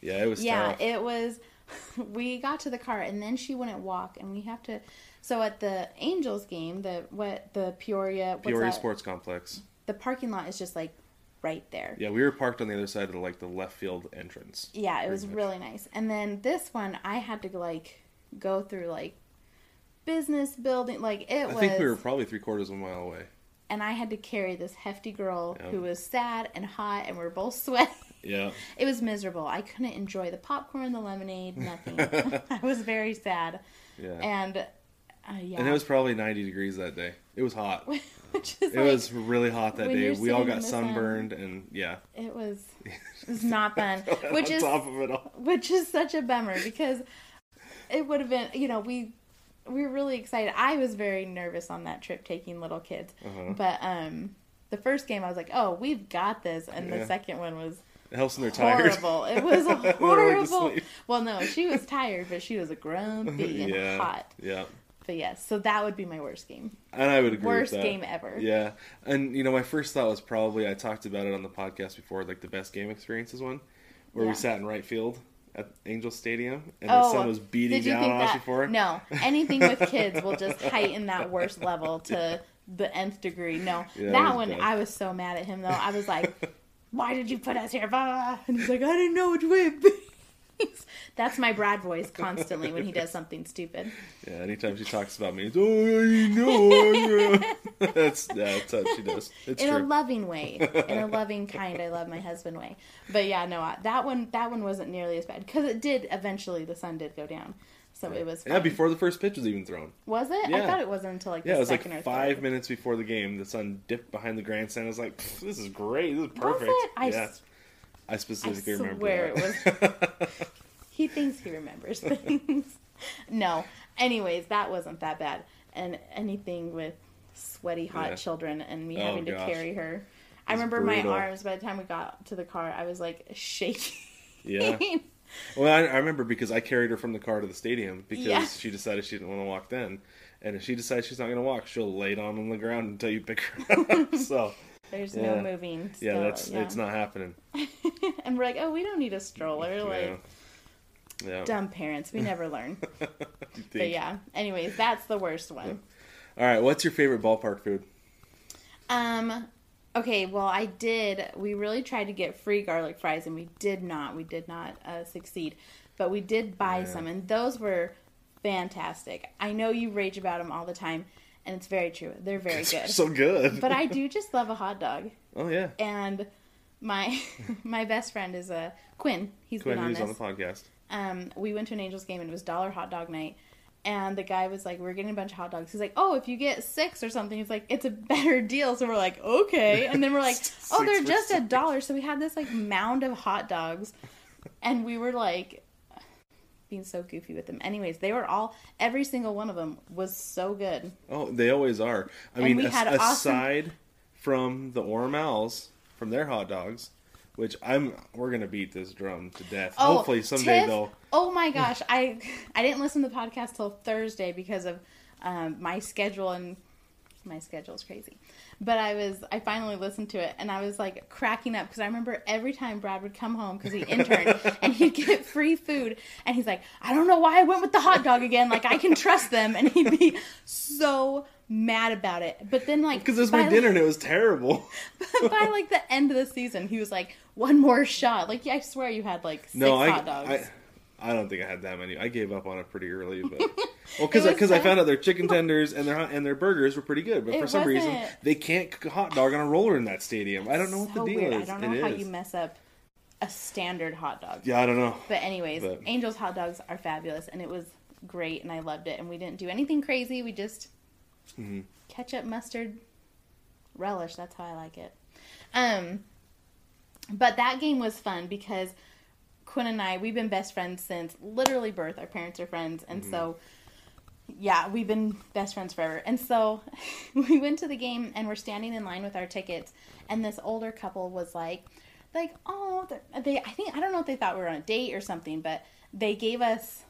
Yeah, it was yeah, tough. it was. (laughs) We got to the car and then she wouldn't walk, and we have to. So at the Angels game, the what the Peoria Peoria that? Sports Complex. the parking lot is just like right there. Yeah, we were parked on the other side of the, like the left field entrance. Yeah, it was much. really nice. And then this one, I had to like go through like business building, like it I was. think we were probably three quarters of a mile away. and I had to carry this hefty girl Yeah. who was sad and hot, and we are both (laughs) sweaty. Yeah. It was miserable. I couldn't enjoy the popcorn, the lemonade, nothing. (laughs) (laughs) I was very sad. Yeah. And uh, yeah, And it was probably 90 degrees that day. It was hot. (laughs) which is It like, was really hot that day. We all got the sun. sunburned and yeah. it was it was not fun. which on is top of it all. which is such a bummer because it would have been you know we we were really excited. I was very nervous on that trip taking little kids, Uh-huh. but um, the first game I was like, "Oh, we've got this," and Yeah. the second one was helps when they're tired. horrible. It was (laughs) horrible. well, no, she was tired, but she was a grumpy and yeah. hot. Yeah. But yes, so that would be my worst game. And I would agree Worst with that. game ever. Yeah. And you know, my first thought was probably I talked about it on the podcast before, like the best game experiences one, where Yeah. we sat in right field at Angel Stadium and oh, the sun was beating down on us before. No, anything with (laughs) kids will just heighten that worst level to (laughs) the nth degree. No, Yeah, that that one bad. I was so mad at him though. I was like, "Why did you put us here?" Blah, blah, blah. And he's like, "I didn't know which way." be." (laughs) That's my Brad voice constantly when he does something stupid. Yeah, anytime she talks about me, it's, oh, I know. (laughs) that's yeah, that's how she does. It's in true. a loving way, in a (laughs) loving kind. I love my husband way. But yeah, no, that one that one wasn't nearly as bad because it did eventually. The sun did go down, so it was. yeah, before the first pitch was even thrown. was it? Yeah. I thought it wasn't until like the Yeah, it was like five third. minutes before the game. The sun dipped behind the grandstand. I was like, "This is great. This is perfect." it? I yeah, s- I specifically remember swear that. (laughs) He thinks he remembers things. (laughs) no. Anyways, that wasn't that bad. And anything with sweaty hot Yeah. children and me Oh, having to gosh. carry her. I remember brutal. my arms by the time we got to the car, I was like shaking. yeah. (laughs) Well, I, I remember because I carried her from the car to the stadium because Yeah. she decided she didn't want to walk then. And if she decides she's not going to walk, she'll lay down on the ground until you pick her up. (laughs) (laughs) so, There's Yeah. no moving. yeah, that's yeah. it's not happening. (laughs) and we're like, oh, we don't need a stroller. Like, yeah. Yeah. dumb parents. We never learn. But yeah. Anyways, that's the worst one. All right. What's your favorite ballpark food? Um. Okay. Well, I did. We really tried to get free garlic fries, and we did not. We did not uh, succeed. But we did buy Yeah. some, and those were fantastic. I know you rage about them all the time, and it's very true. They're very (laughs) good. so good. but I do (laughs) just love a hot dog, oh yeah. and my (laughs) my best friend is a Quinn. He's Quinn, been on who's this on the podcast. um, we went to an Angels game and it was dollar hot dog night. And the guy was like, "We're getting a bunch of hot dogs." He's like, "Oh, if you get six or something, he's like, it's a better deal." So we're like, "Okay." And then we're like, (laughs) "Oh, they're just a dollar." So we had this like mound of hot dogs, and we were like, being so goofy with them. Anyways, they were all every single one of them was so good. Oh, they always are. I And mean, we as- had awesome- aside from the Ormels, from their hot dogs, which I'm, we're gonna beat this drum to death. Oh, Hopefully someday Tiff- they'll. Oh my gosh, I I didn't listen to the podcast till Thursday because of um, my schedule and my schedule's crazy. But I was I finally listened to it and I was like cracking up because I remember every time Brad would come home because he (laughs) interned and he'd get free food and he's like I don't know why I went with the hot dog again like I can trust them and he'd be so mad about it. But then like Because it was my dinner and it was terrible. (laughs) (laughs) by like the end of the season he was like one more shot like I swear you had like six no, I, hot dogs. I, I don't think I had that many. I gave up on it pretty early, but (laughs) well, because because I so- found out their chicken tenders and their and their burgers were pretty good, but for some reason they can't cook a hot dog on a roller in that stadium. I don't know what the deal weird. is. I don't know It how is. you mess up a standard hot dog. Yeah, I don't know. But anyways, But- Angel's hot dogs are fabulous, and it was great, and I loved it. And we didn't do anything crazy. We just Mm-hmm. ketchup, mustard, relish. That's how I like it. Um, but that game was fun because Quinn and I we've been best friends since literally birth. Our parents are friends, and so yeah, we've been best friends forever. And so (laughs) we went to the game and we're standing in line with our tickets, and this older couple was like, like, oh, they. I think I don't know if they thought we were on a date or something, but they gave us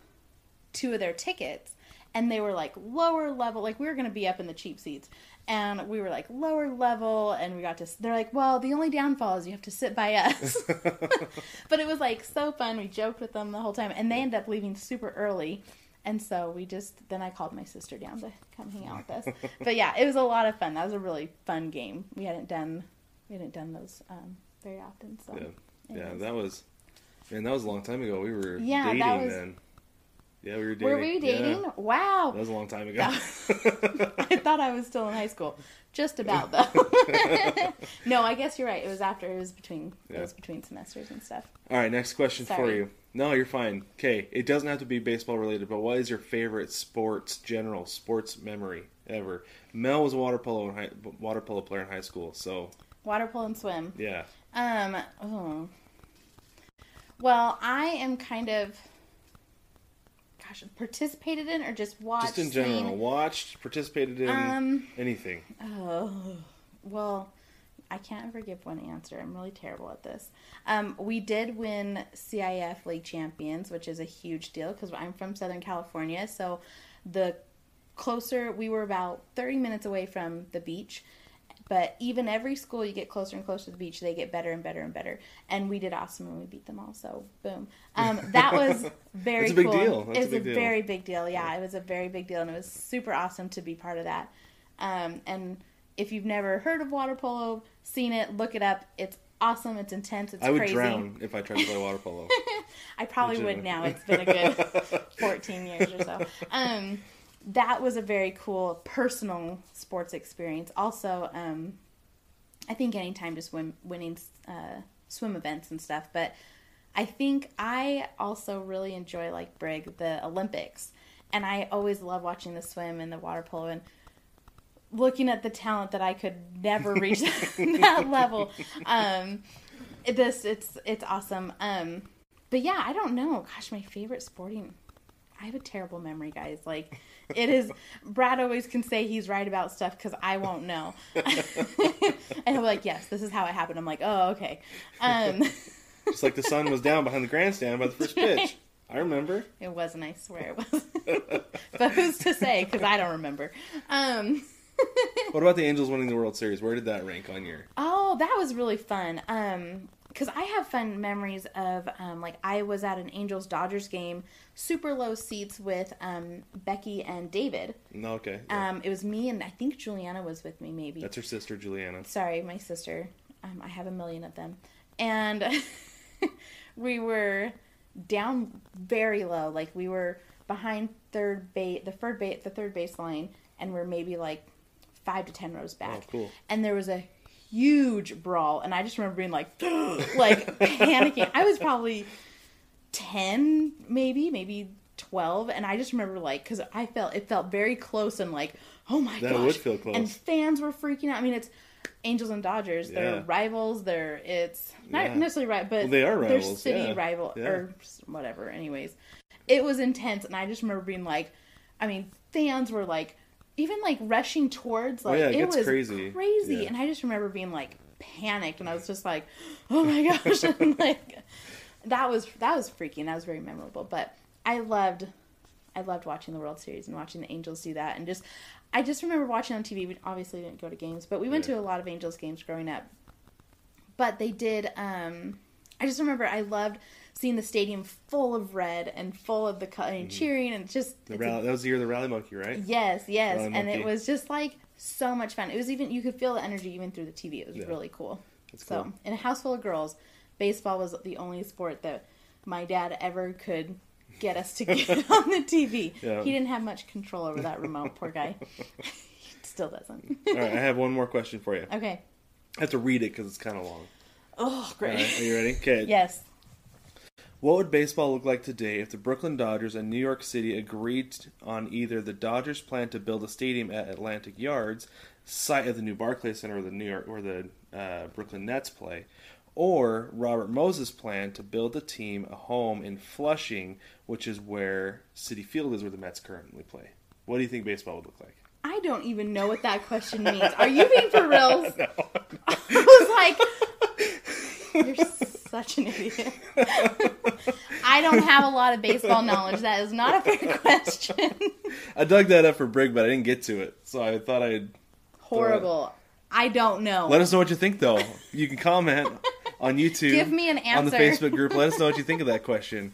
two of their tickets, and they were like lower level, like we were gonna be up in the cheap seats. And we were like lower level, and we got to. They're like, well, the only downfall is you have to sit by us. (laughs) (laughs) but it was like so fun. We joked with them the whole time, and they ended up leaving super early. And so we just then I called my sister down to come hang out with us. (laughs) but yeah, it was a lot of fun. That was a really fun game. We hadn't done we hadn't done those um, very often. So Yeah, yeah, that was man, that was a long time ago. We were Yeah, dating was- then. Yeah, we were dating. were we dating? Yeah, Wow, that was a long time ago. (laughs) I thought I was still in high school. Just about though. (laughs) no, I guess you're right. It was after. It was between. It was between semesters and stuff. All right, next question for you. No, you're fine. Okay, it doesn't have to be baseball related, but what is your favorite sports general sports memory ever? Mel was a water polo high, water polo player in high school, so Water polo and swim. yeah. Um. Oh. Well, I am kind of, gosh, participated in or just watched? Just in general, seen? watched, participated in Um, anything. Oh, well, I can't ever give one answer. I'm really terrible at this. Um, we did win CIF League Champions, which is a huge deal because I'm from Southern California. So the closer we were about 30 minutes away from the beach. But even every school you get closer and closer to the beach, they get better and better and better. And we did awesome when we beat them all. So boom, um, that was (laughs) very a cool. deal. That's it was big a deal. very big deal. Yeah, it was a very big deal, and it was super awesome to be part of that. Um, and if you've never heard of water polo, seen it, look it up. It's awesome. It's intense. It's I would crazy. drown if I tried to play water polo. (laughs) I probably would now. It's been a good (laughs) 14 years or so. Um, that was a very cool personal sports experience. Also, um, I think anytime just win, winning uh, swim events and stuff, but I think I also really enjoy like Brig the Olympics, and I always love watching the swim and the water polo and looking at the talent that I could never reach (laughs) that level. Um, this it's it's awesome. Um, but yeah, I don't know. Gosh, my favorite sporting. I have a terrible memory, guys. Like, it is. Brad always can say he's right about stuff because I won't know. (laughs) and he'll be like, "Yes, this is how it happened." I'm like, "Oh, okay." Um, (laughs) Just like the sun was down behind the grandstand by the first pitch. I remember. it wasn't. I swear it was. (laughs) but who's to say? Because I don't remember. Um, What about the Angels winning the World Series? Where did that rank on your? Oh, that was really fun. Um, because I have fun memories of um, like I was at an Angels Dodgers game, super low seats with um Becky and David. No, okay. yeah. Um, it was me and I think Juliana was with me. Maybe That's her sister, Juliana. sorry, my sister. Um, I have a million of them, and (laughs) we were down very low. Like we were behind third base, the third base, the third base line, and we're maybe like five to ten rows back. Oh, cool. And there was a huge brawl, and I just remember being like, (gasps) like panicking. I was probably ten, maybe, maybe twelve, and I just remember like because I felt it felt very close and like, oh my That gosh, would feel close. And fans were freaking out. I mean, it's Angels and Dodgers. They're rivals. They're it's not Yeah. necessarily right, but Well, they are They're rivals, city yeah. rival Yeah. or whatever. Anyways, it was intense, and I just remember being like, I mean, fans were like, even like rushing towards like Oh, yeah, it it, was crazy. crazy, Yeah. and I just remember being like panicked, and I was just like, oh my gosh, (laughs) and like that was that was freaking. That was very memorable, but I loved. I loved watching the World Series and watching the Angels do that, and just I just remember watching on TV. We obviously didn't go to games, but we went Yeah. to a lot of Angels games growing up. But they did. um I just remember I loved seeing the stadium full of red and full of the color and mm. cheering and just. The it's a- rally, that was the year of the Rally Monkey, right? yes, yes, Rally and Monkey. it was just like so much fun. It was even you could feel the energy even through the TV. It was Yeah. really cool. That's so cool. in a house full of girls, baseball was the only sport that my dad ever could get us to (laughs) get on the TV. Yeah. He didn't have much control over that remote. Poor guy. (laughs) still doesn't. All right, I have one more question for you. okay. I have to read it because it's kind of long. Oh, great. right, are you ready? Okay. Yes. What would baseball look like today if the Brooklyn Dodgers and New York City agreed on either the Dodgers' plan to build a stadium at Atlantic Yards, site of the new Barclays Center, where the New York, where the uh, Brooklyn Nets play, or Robert Moses' plan to build the team a home in Flushing, which is where Citi Field is, where the Mets currently play? What do you think baseball would look like? I don't even know what that question means. Are you being for (laughs) reals? (laughs) I was like, (laughs) you're such an idiot. I don't have a lot of baseball knowledge. That is not a fair (laughs) question. I dug that up for Brig, but I didn't get to it, so I thought I'd Horrible. I don't know. Let us know what you think, though. You can comment on (laughs) YouTube. Give me an answer on the. Facebook group. Let us know what you think of that (laughs) question.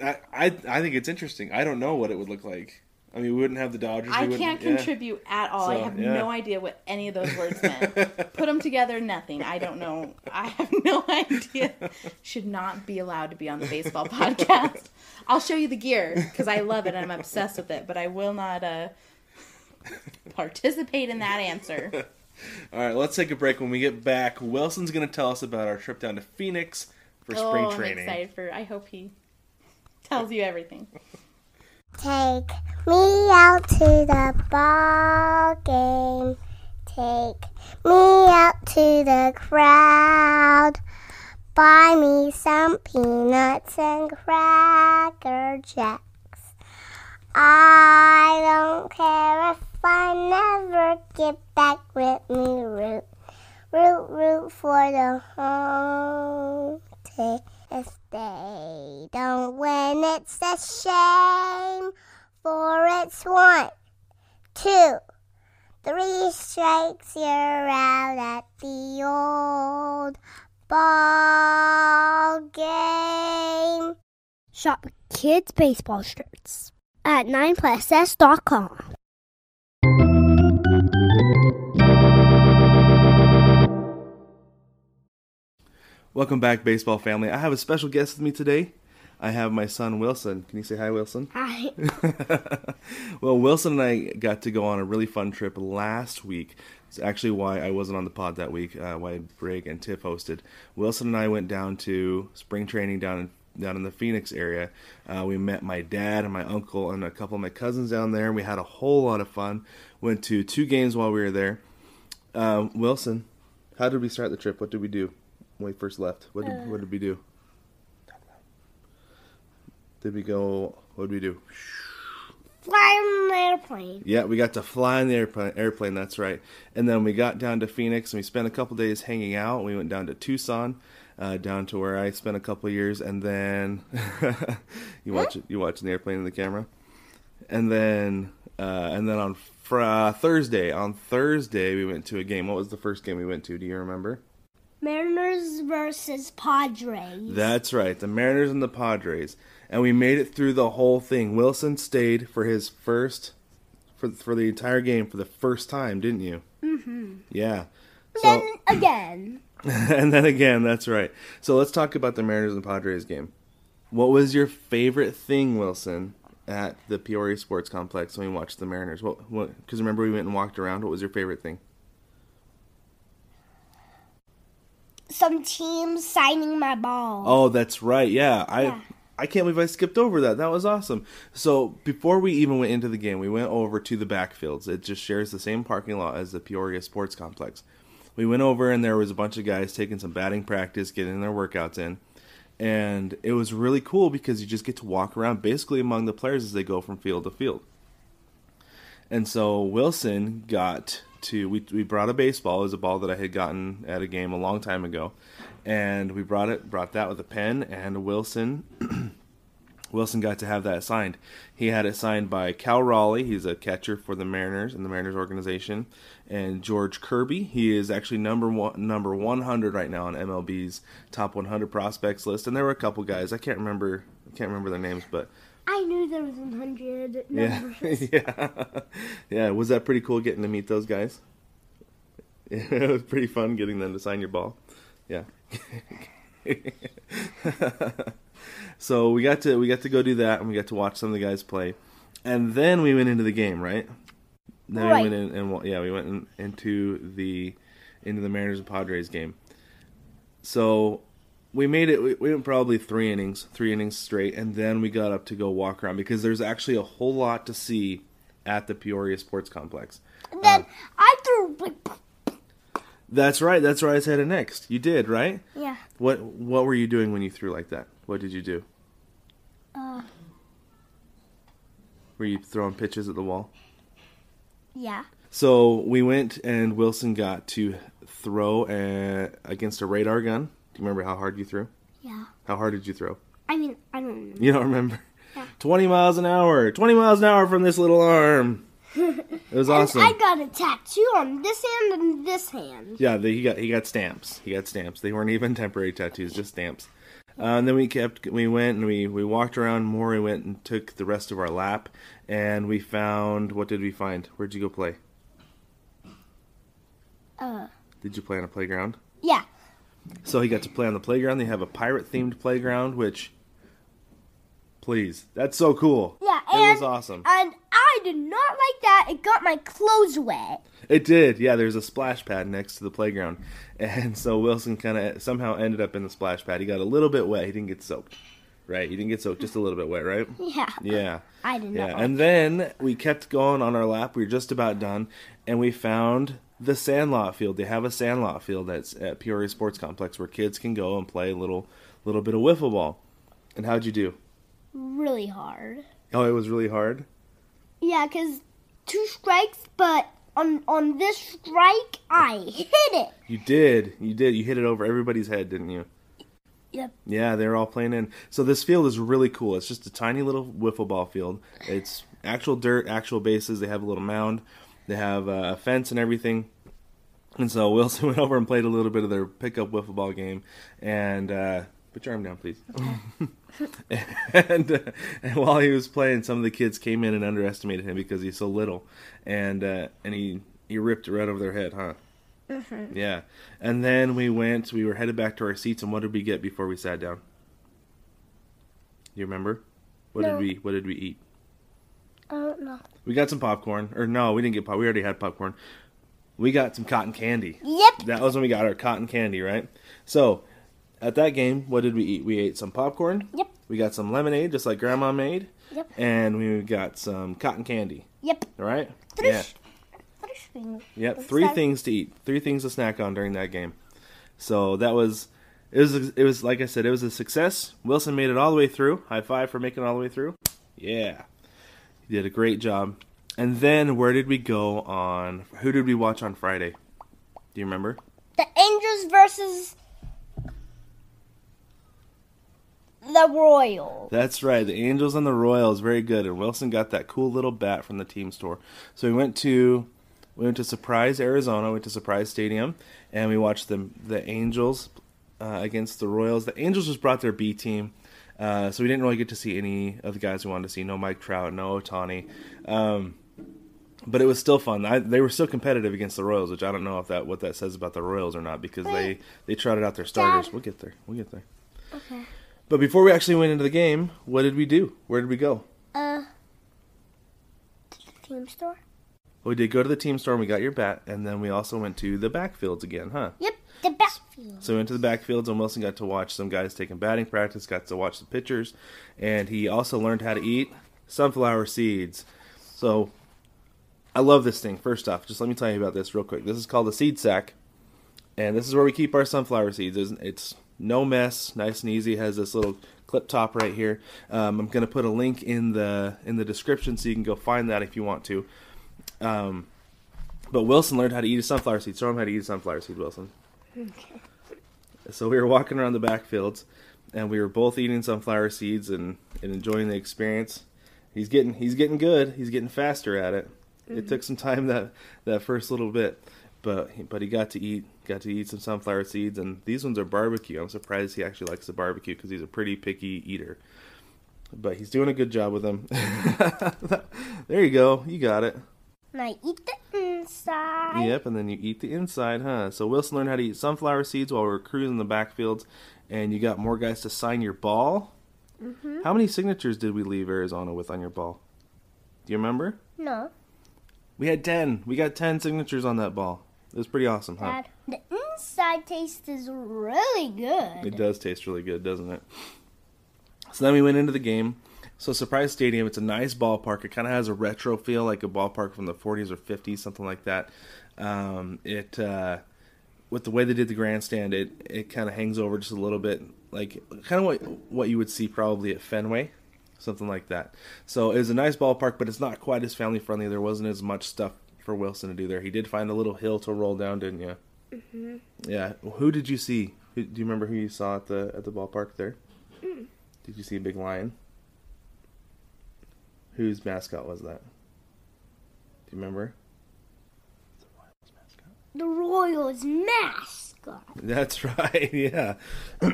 I, I I think it's interesting. I don't know what it would look like. I mean, we wouldn't have the Dodgers. I can't yeah. contribute at all. I have yeah. no idea what any of those words meant. (laughs) Put them together, nothing. I don't know. I have (laughs) no idea. Should not be allowed to be on the baseball (laughs) podcast. I'll show you the gear because I love it and I'm obsessed with it, but I will not uh, participate in that answer. All right, let's take a break. When we get back, Wilson's going to tell us about our trip down to Phoenix for spring oh, I'm training. excited for. I hope he tells you everything. Take me out to the ball game. Take me out to the crowd. Buy me some peanuts and cracker jacks. I don't care if I never get back with me. Root, root, root for the home team. If they don't win, it's a shame. For it's one, two, three strikes, you're out at the old ball game. Shop kids' baseball shirts at 9pluss.com. Welcome back, baseball family. I have a special guest with me today. I have my son Wilson. Can you say hi, Wilson? Hi. (laughs) well, Wilson and I got to go on a really fun trip last week. It's actually why I wasn't on the pod that week. Uh, why Brig and Tiff hosted. Wilson and I went down to spring training down in down in the Phoenix area. Uh, we met my dad and my uncle and a couple of my cousins down there. And we had a whole lot of fun. Went to two games while we were there. Uh, Wilson, how did we start the trip? What did we do when we first left? What did, what did we do? Did we go? What did we do? Fly on an airplane. Yeah, we got to fly in the airplane. Airplane, that's right. And then we got down to Phoenix and we spent a couple days hanging out. We went down to Tucson, uh, down to where I spent a couple years, and then (laughs) you watch it. You watching the airplane in the camera, and then uh, and then on fr- uh, Thursday, on Thursday we went to a game. What was the first game we went to? Do you remember? Mariners versus Padres. That's right, the Mariners and the Padres, and we made it through the whole thing. Wilson stayed for his first, for for the entire game for the first time, didn't you? Mm-hmm. Yeah. So, then (clears throat) again. and then again, that's right. So let's talk about the Mariners and Padres game. What was your favorite thing, Wilson, at the Peoria Sports Complex when we watched the Mariners? What? What? Because remember we went and walked around. What was your favorite thing? Some teams signing my ball. Oh, that's right. Yeah, I Yeah. I can't believe I skipped over that. That was awesome. So before we even went into the game, we went over to the backfields. It just shares the same parking lot as the Peoria Sports Complex. We went over and there was a bunch of guys taking some batting practice, getting their workouts in. And it was really cool because you just get to walk around basically among the players as they go from field to field. And so Wilson got to we we brought a baseball. It was a ball that I had gotten at a game a long time ago, and we brought it brought that with a pen. And Wilson (clears throat) Wilson got to have that signed. He had it signed by Cal Raleigh. He's a catcher for the Mariners in the Mariners organization, and George Kirby. He is actually number one number 100 right now on MLB's top 100 prospects list. And there were a couple guys I can't remember I can't remember their names, but I knew there was a hundred yeah, (laughs) numbers. yeah, yeah. Was that pretty cool getting to meet those guys? (laughs) it was pretty fun getting them to sign your ball. Yeah. (laughs) so we got to we got to go do that, and we got to watch some of the guys play, and then we went into the game, right? Then Right. we went in and yeah, we went in, into the into the Mariners and Padres game. So we made it. We, we went probably three innings, three innings straight, and then we got up to go walk around because there's actually a whole lot to see at the Peoria Sports Complex. And then I threw That's right. That's where I was headed next. You did right. yeah. What What were you doing when you threw like that? What did you do? Uh, Were you throwing pitches at the wall? yeah. So we went and Wilson got to throw uh against a radar gun. Do you remember how hard you threw? Yeah. How hard did you throw? I mean, I don't know. You don't remember? Yeah. 20 miles an hour. 20 miles an hour from this little arm. It was (laughs) awesome. I got a tattoo on this hand and this hand. Yeah, they, he got he got stamps. He got stamps. They weren't even temporary tattoos, just stamps. Uh, and then we kept we went and we we walked around more. We went and took the rest of our lap, and we found what did we find? Where'd you go play? Uh, Did you play on a playground? yeah. So he got to play on the playground. They have a pirate themed playground, which, please, that's so cool. Yeah, it and was awesome. And I did not like that. It got my clothes wet. It did, yeah. There's a splash pad next to the playground, (laughs) and so Wilson kind of somehow ended up in the splash pad. He got a little bit wet. He didn't get soaked, right? He didn't get soaked, just a little bit wet, right? (laughs) Yeah. Yeah. I did not. Yeah, and then we kept going on our lap. We were just about done, and we found the Sandlot field. They have a Sandlot field that's at Peoria Sports Complex where kids can go and play a little, little bit of wiffle ball. And how'd you do? really hard. Oh, it was really hard. Yeah, because two strikes, but on on this strike, I hit it. You did. You did. You hit it over everybody's head, didn't you? Yep. Yeah, they're all playing in. So this field is really cool. It's just a tiny little wiffle ball field. It's actual dirt, actual bases. They have a little mound. They have a fence and everything. And so Wilson (laughs) went over and played a little bit of their pickup wiffle ball game. And uh, put your arm down, please. (laughs) and, uh, and while he was playing, some of the kids came in and underestimated him because he's so little, and uh, and he he ripped it right over their head, huh? Yeah. And then we went. We were headed back to our seats, and what did we get before we sat down? You remember? What No. did we What did we eat? Oh, I don't know. We got some popcorn. Or no, we didn't get pop. We already had popcorn. We got some cotton candy. Yep. That was when we got our cotton candy, right? So, at that game, what did we eat? We ate some popcorn. Yep. We got some lemonade, just like Grandma made. Yep. And we got some cotton candy. Yep. All right. Three, Yeah. three things. Yep. Three things to eat. Three things to snack on during that game. So that was. It was, it was like I said, it was a success. Wilson made it all the way through. High five for making it all the way through. Yeah, he did a great job. And then where did we go on? Who did we watch on Friday? Do you remember? The Angels versus the Royals. That's right. The Angels and the Royals, very good. And Wilson got that cool little bat from the team store. So we went to we went to Surprise, Arizona. Went to Surprise Stadium, and we watched the the Angels uh, against the Royals. The Angels just brought their B team, uh, so we didn't really get to see any of the guys we wanted to see. No Mike Trout, no Ohtani. Um, but it was still fun. I, they were still competitive against the Royals, which I don't know if that what that says about the Royals or not because they they trotted out their starters. Dad. We'll get there. We'll get there. Okay. But before we actually went into the game, what did we do? Where did we go? Uh, to the team store. We did go to the team store and we got your bat, and then we also went to the backfields again, huh? Yep. The backfield. So into the backfields, and Wilson got to watch some guys taking batting practice, got to watch the pitchers, and he also learned how to eat sunflower seeds. So I love this thing. First off, just let me tell you about this real quick. This is called a seed sack, and this is where we keep our sunflower seeds. It's, no mess, nice and easy. It has this little clip top right here. Um, I'm going to put a link in the in the description so you can go find that if you want to. Um, but Wilson learned how to eat a sunflower seed. Show him how to eat a sunflower seed, Wilson. So we were walking around the backfields, and we were both eating sunflower seeds and, and enjoying the experience. He's getting he's getting good. He's getting faster at it. It mm-hmm. took some time that that first little bit, but but he got to eat got to eat some sunflower seeds, and these ones are barbecue. I'm surprised he actually likes the barbecue because he's a pretty picky eater. But he's doing a good job with them. (laughs) there you go. You got it. And I eat the inside. Yep, and then you eat the inside, huh? So Wilson learned how to eat sunflower seeds while we were cruising the backfields, and you got more guys to sign your ball. Mm-hmm. How many signatures did we leave Arizona with on your ball? Do you remember? No. We had ten. We got ten signatures on that ball. It was pretty awesome, huh? Dad. The inside taste is really good. It does taste really good, doesn't it? So then we went into the game. So Surprise Stadium, it's a nice ballpark. It kind of has a retro feel, like a ballpark from the 40s or 50s, something like that. Um, it uh, with the way they did the grandstand, it it kind of hangs over just a little bit, like kind of what what you would see probably at Fenway, something like that. So it was a nice ballpark, but it's not quite as family friendly. There wasn't as much stuff for Wilson to do there. He did find a little hill to roll down, didn't you? Mm-hmm. Yeah. Who did you see? Do you remember who you saw at the at the ballpark there? Did you see a big lion? Whose mascot was that? Do you remember? The Royals mascot. The Royals mascot. That's right. (laughs) Yeah. He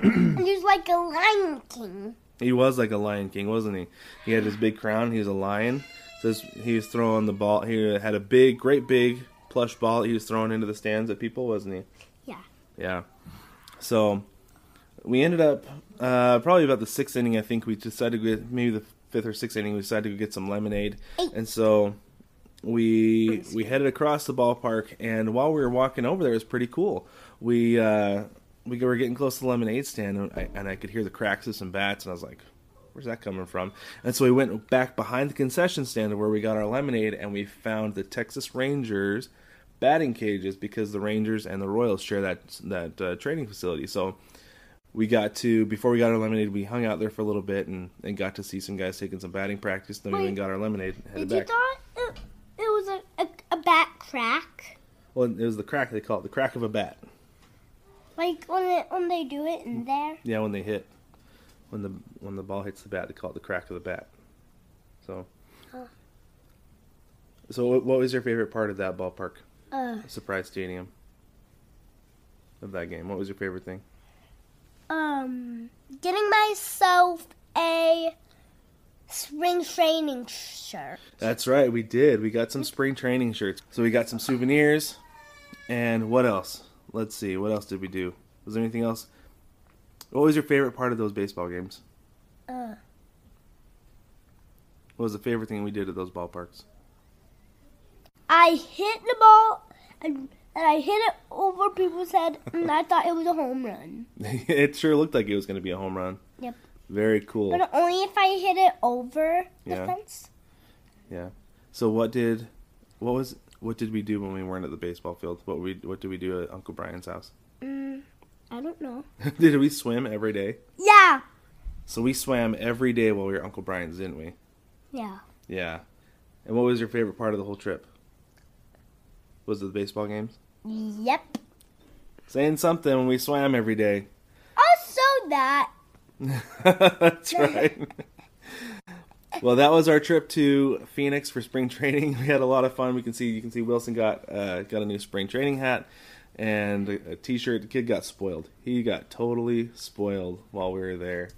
was like a Lion King. He was like a Lion King, wasn't he? He had his big crown. He was a lion. So he was throwing the ball. He had a big, great big plush ball. He was throwing into the stands at people, wasn't he? Yeah. Yeah. So we ended up uh, probably about the sixth inning. I think we decided to maybe the fifth or sixth inning. We decided to go get some lemonade, and so we we headed across the ballpark. And while we were walking over there, it was pretty cool. We uh, we were getting close to the lemonade stand, and I, and I could hear the cracks of some bats, and I was like. Where's that coming from? And so we went back behind the concession stand where we got our lemonade, and we found the Texas Rangers batting cages because the Rangers and the Royals share that that uh, training facility. So we got to before we got our lemonade, we hung out there for a little bit and, and got to see some guys taking some batting practice. Then we Wait. went and got our lemonade. and Headed Did you thought it, it was a, a, a bat crack? Well, it was the crack they call it, the crack of a bat. Like when it, when they do it in there? Yeah, when they hit, when the when the ball hits the bat, they call it the crack of the bat. So, Huh. so what, what was your favorite part of that ballpark, Uh, Surprise Stadium, of that game? What was your favorite thing? Um, getting myself a spring training shirt. That's right, we did. We got some spring training shirts. So we got some souvenirs, and what else? Let's see, what else did we do? Was there anything else? What was your favorite part of those baseball games? Uh, What was the favorite thing we did at those ballparks? I hit the ball and, and I hit it over people's head, and I thought it was a home run. (laughs) it sure looked like it was going to be a home run. Yep. Very cool. But only if I hit it over Yeah. the fence. Yeah. So what did what was what did we do when we weren't at the baseball field? What we what did we do at Uncle Brian's house? (laughs) Mm, I don't know. did we swim every day? Yeah. So we swam every day while we were Uncle Brian's, didn't we? Yeah. Yeah. And what was your favorite part of the whole trip? Was it the baseball games? Yep. Saying something when we swam every day. Also that. (laughs) That's right. well, that was our trip to Phoenix for spring training. (laughs) We had a lot of fun. We can see you can see Wilson got uh, got a new spring training hat and a, a t-shirt. The kid got spoiled. He got totally spoiled while we were there,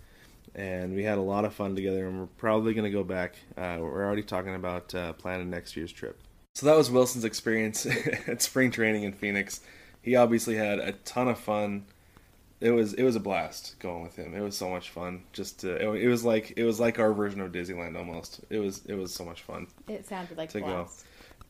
and we had a lot of fun together. And we're probably going to go back. Uh, we're already talking about uh, planning next year's trip. So that was Wilson's experience (laughs) at spring training in Phoenix. He obviously had a ton of fun it was it was a blast going with him. It was so much fun. Just to, it, it was like it was like our version of Disneyland almost. It was it was so much fun. It sounded like To go.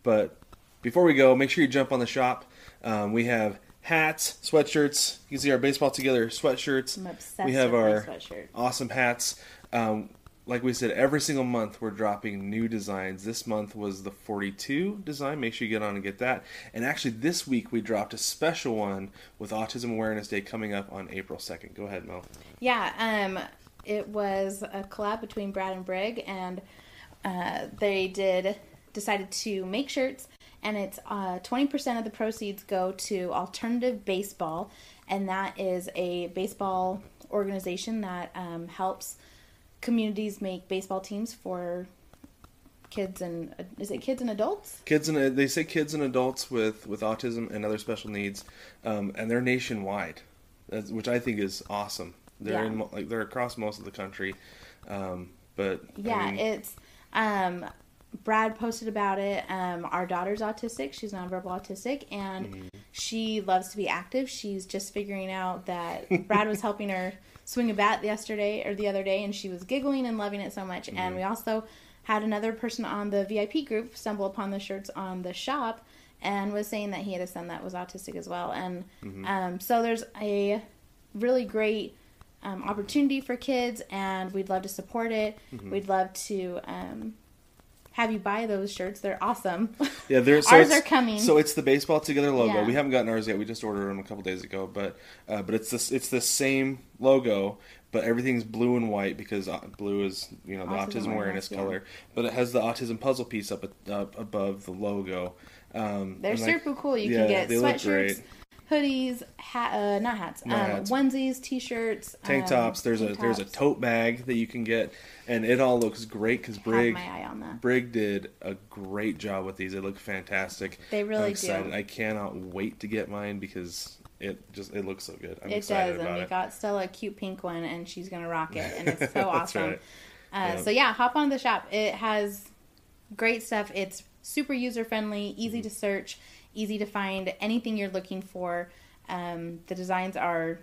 But before we go, make sure you jump on the shop. Um, we have hats, sweatshirts. You can see our baseball together sweatshirts. I'm obsessed we have our awesome hats. Um, like we said, every single month we're dropping new designs. This month was the 42 design. Make sure you get on and get that. And actually, this week we dropped a special one with Autism Awareness Day coming up on April 2nd. Go ahead, Mel. Yeah, um, it was a collab between Brad and Brig, and uh, they did decided to make shirts, and it's uh, twenty percent of the proceeds go to Alternative Baseball, and that is a baseball organization that um, helps communities make baseball teams for kids and is it kids and adults? Kids and they say kids and adults with with autism and other special needs, um, and they're nationwide, which I think is awesome. They're Yeah. in like they're across most of the country, um, but I Yeah, mean, it's um Brad posted about it. Um our daughter's autistic, she's nonverbal autistic and Mm. she loves to be active. She's just figuring out that Brad was helping her swing a bat yesterday or the other day and she was giggling and loving it so much. Mm-hmm. And we also had another person on the VIP group stumble upon the shirts on the shop and was saying that he had a son that was autistic as well. And Mm-hmm. um, so there's a really great um, opportunity for kids, and we'd love to support it. Mm-hmm. We'd love to um, have you buy those shirts. They're awesome. (laughs) Yeah, there's so Ours are coming. So it's the baseball together logo. Yeah. We haven't gotten ours yet. We just ordered them a couple days ago, but uh, but it's this it's the same logo, but everything's blue and white because uh, blue is you know the Autism autism, awareness yeah. color, but it has the autism puzzle piece up up above the logo. Um, They're and, like, super cool. You yeah, can get sweatshirts. Hoodies, hat, uh, not hats, Not um, hats. onesies, t-shirts, tank um, tops. There's a tank there's a tote bag that you can get, and it all looks great because Brig my eye on that. Brig did a great job with these. They look fantastic. They really I'm do. excited. I cannot wait to get mine because it just it looks so good. I'm it excited does, about and we it. got Stella a cute pink one, and she's gonna rock it, and it's (laughs) so awesome. right. Uh, Yeah. So yeah, hop on the shop. It has great stuff. It's super user friendly, easy Mm-hmm. to search, easy to find anything you're looking for. Um, the designs are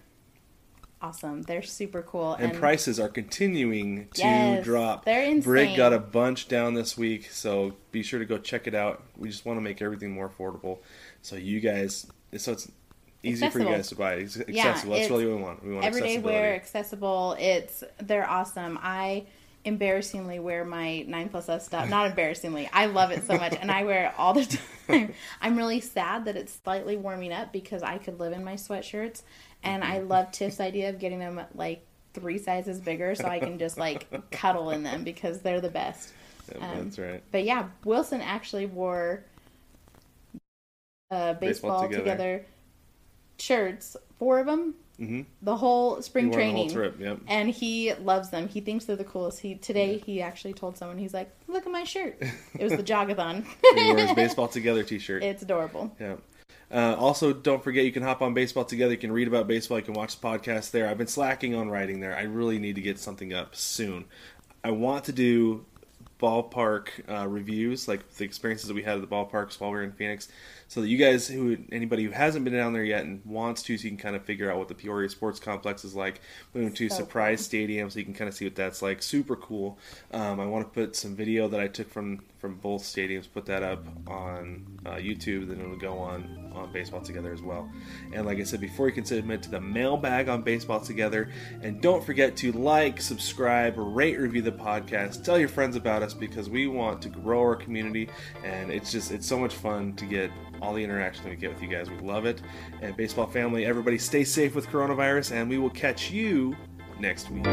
awesome. They're super cool, and, prices are continuing to Yes, drop. they're Brig insane. got a bunch down this week, so be sure to go check it out. We just want to make everything more affordable, so you guys, so it's easy for you guys to buy. It's accessible. Yeah, That's it's really what we want. We want everyday wear, accessible. It's they're awesome. I embarrassingly wear my 9 plus S stuff. Not embarrassingly. I love it so much and I wear it all the (laughs) time. (laughs) I'm really sad that it's slightly warming up because I could live in my sweatshirts. And I love Tiff's idea of getting them like three sizes bigger so I can just like (laughs) cuddle in them because they're the best. Yeah, Um, that's right. But yeah, Wilson actually wore uh, baseball, Baseball together. together. shirts, four of them, Mm-hmm. the whole spring He wore the whole training, trip, yep. and he loves them. He thinks they're the coolest. He today he actually told someone he's like, "Look at my shirt." (laughs) It was the jogathon. (laughs) He wore his baseball together T-shirt. it's adorable. Yeah. Uh, also, don't forget you can hop on Baseball Together. You can read about baseball. You can watch the podcast there. I've been slacking on writing there. I really need to get something up soon. I want to do ballpark uh, reviews, like the experiences that we had at the ballparks while we were in Phoenix, so that you guys, who anybody who hasn't been down there yet and wants to, so you can kind of figure out what the Peoria Sports Complex is like. We went to So Surprise Stadium, so you can kind of see what that's like. Super cool. Um, I want to put some video that I took from from both stadiums, put that up on uh, YouTube, then it'll go on on Baseball Together as well. And like I said before, you can submit to the mailbag on Baseball Together, and don't forget to like, subscribe, rate, review the podcast, tell your friends about us because we want to grow our community, and it's just it's so much fun to get all the interaction we get with you guys. We love it. And baseball family, everybody, stay safe with coronavirus, and we will catch you next week.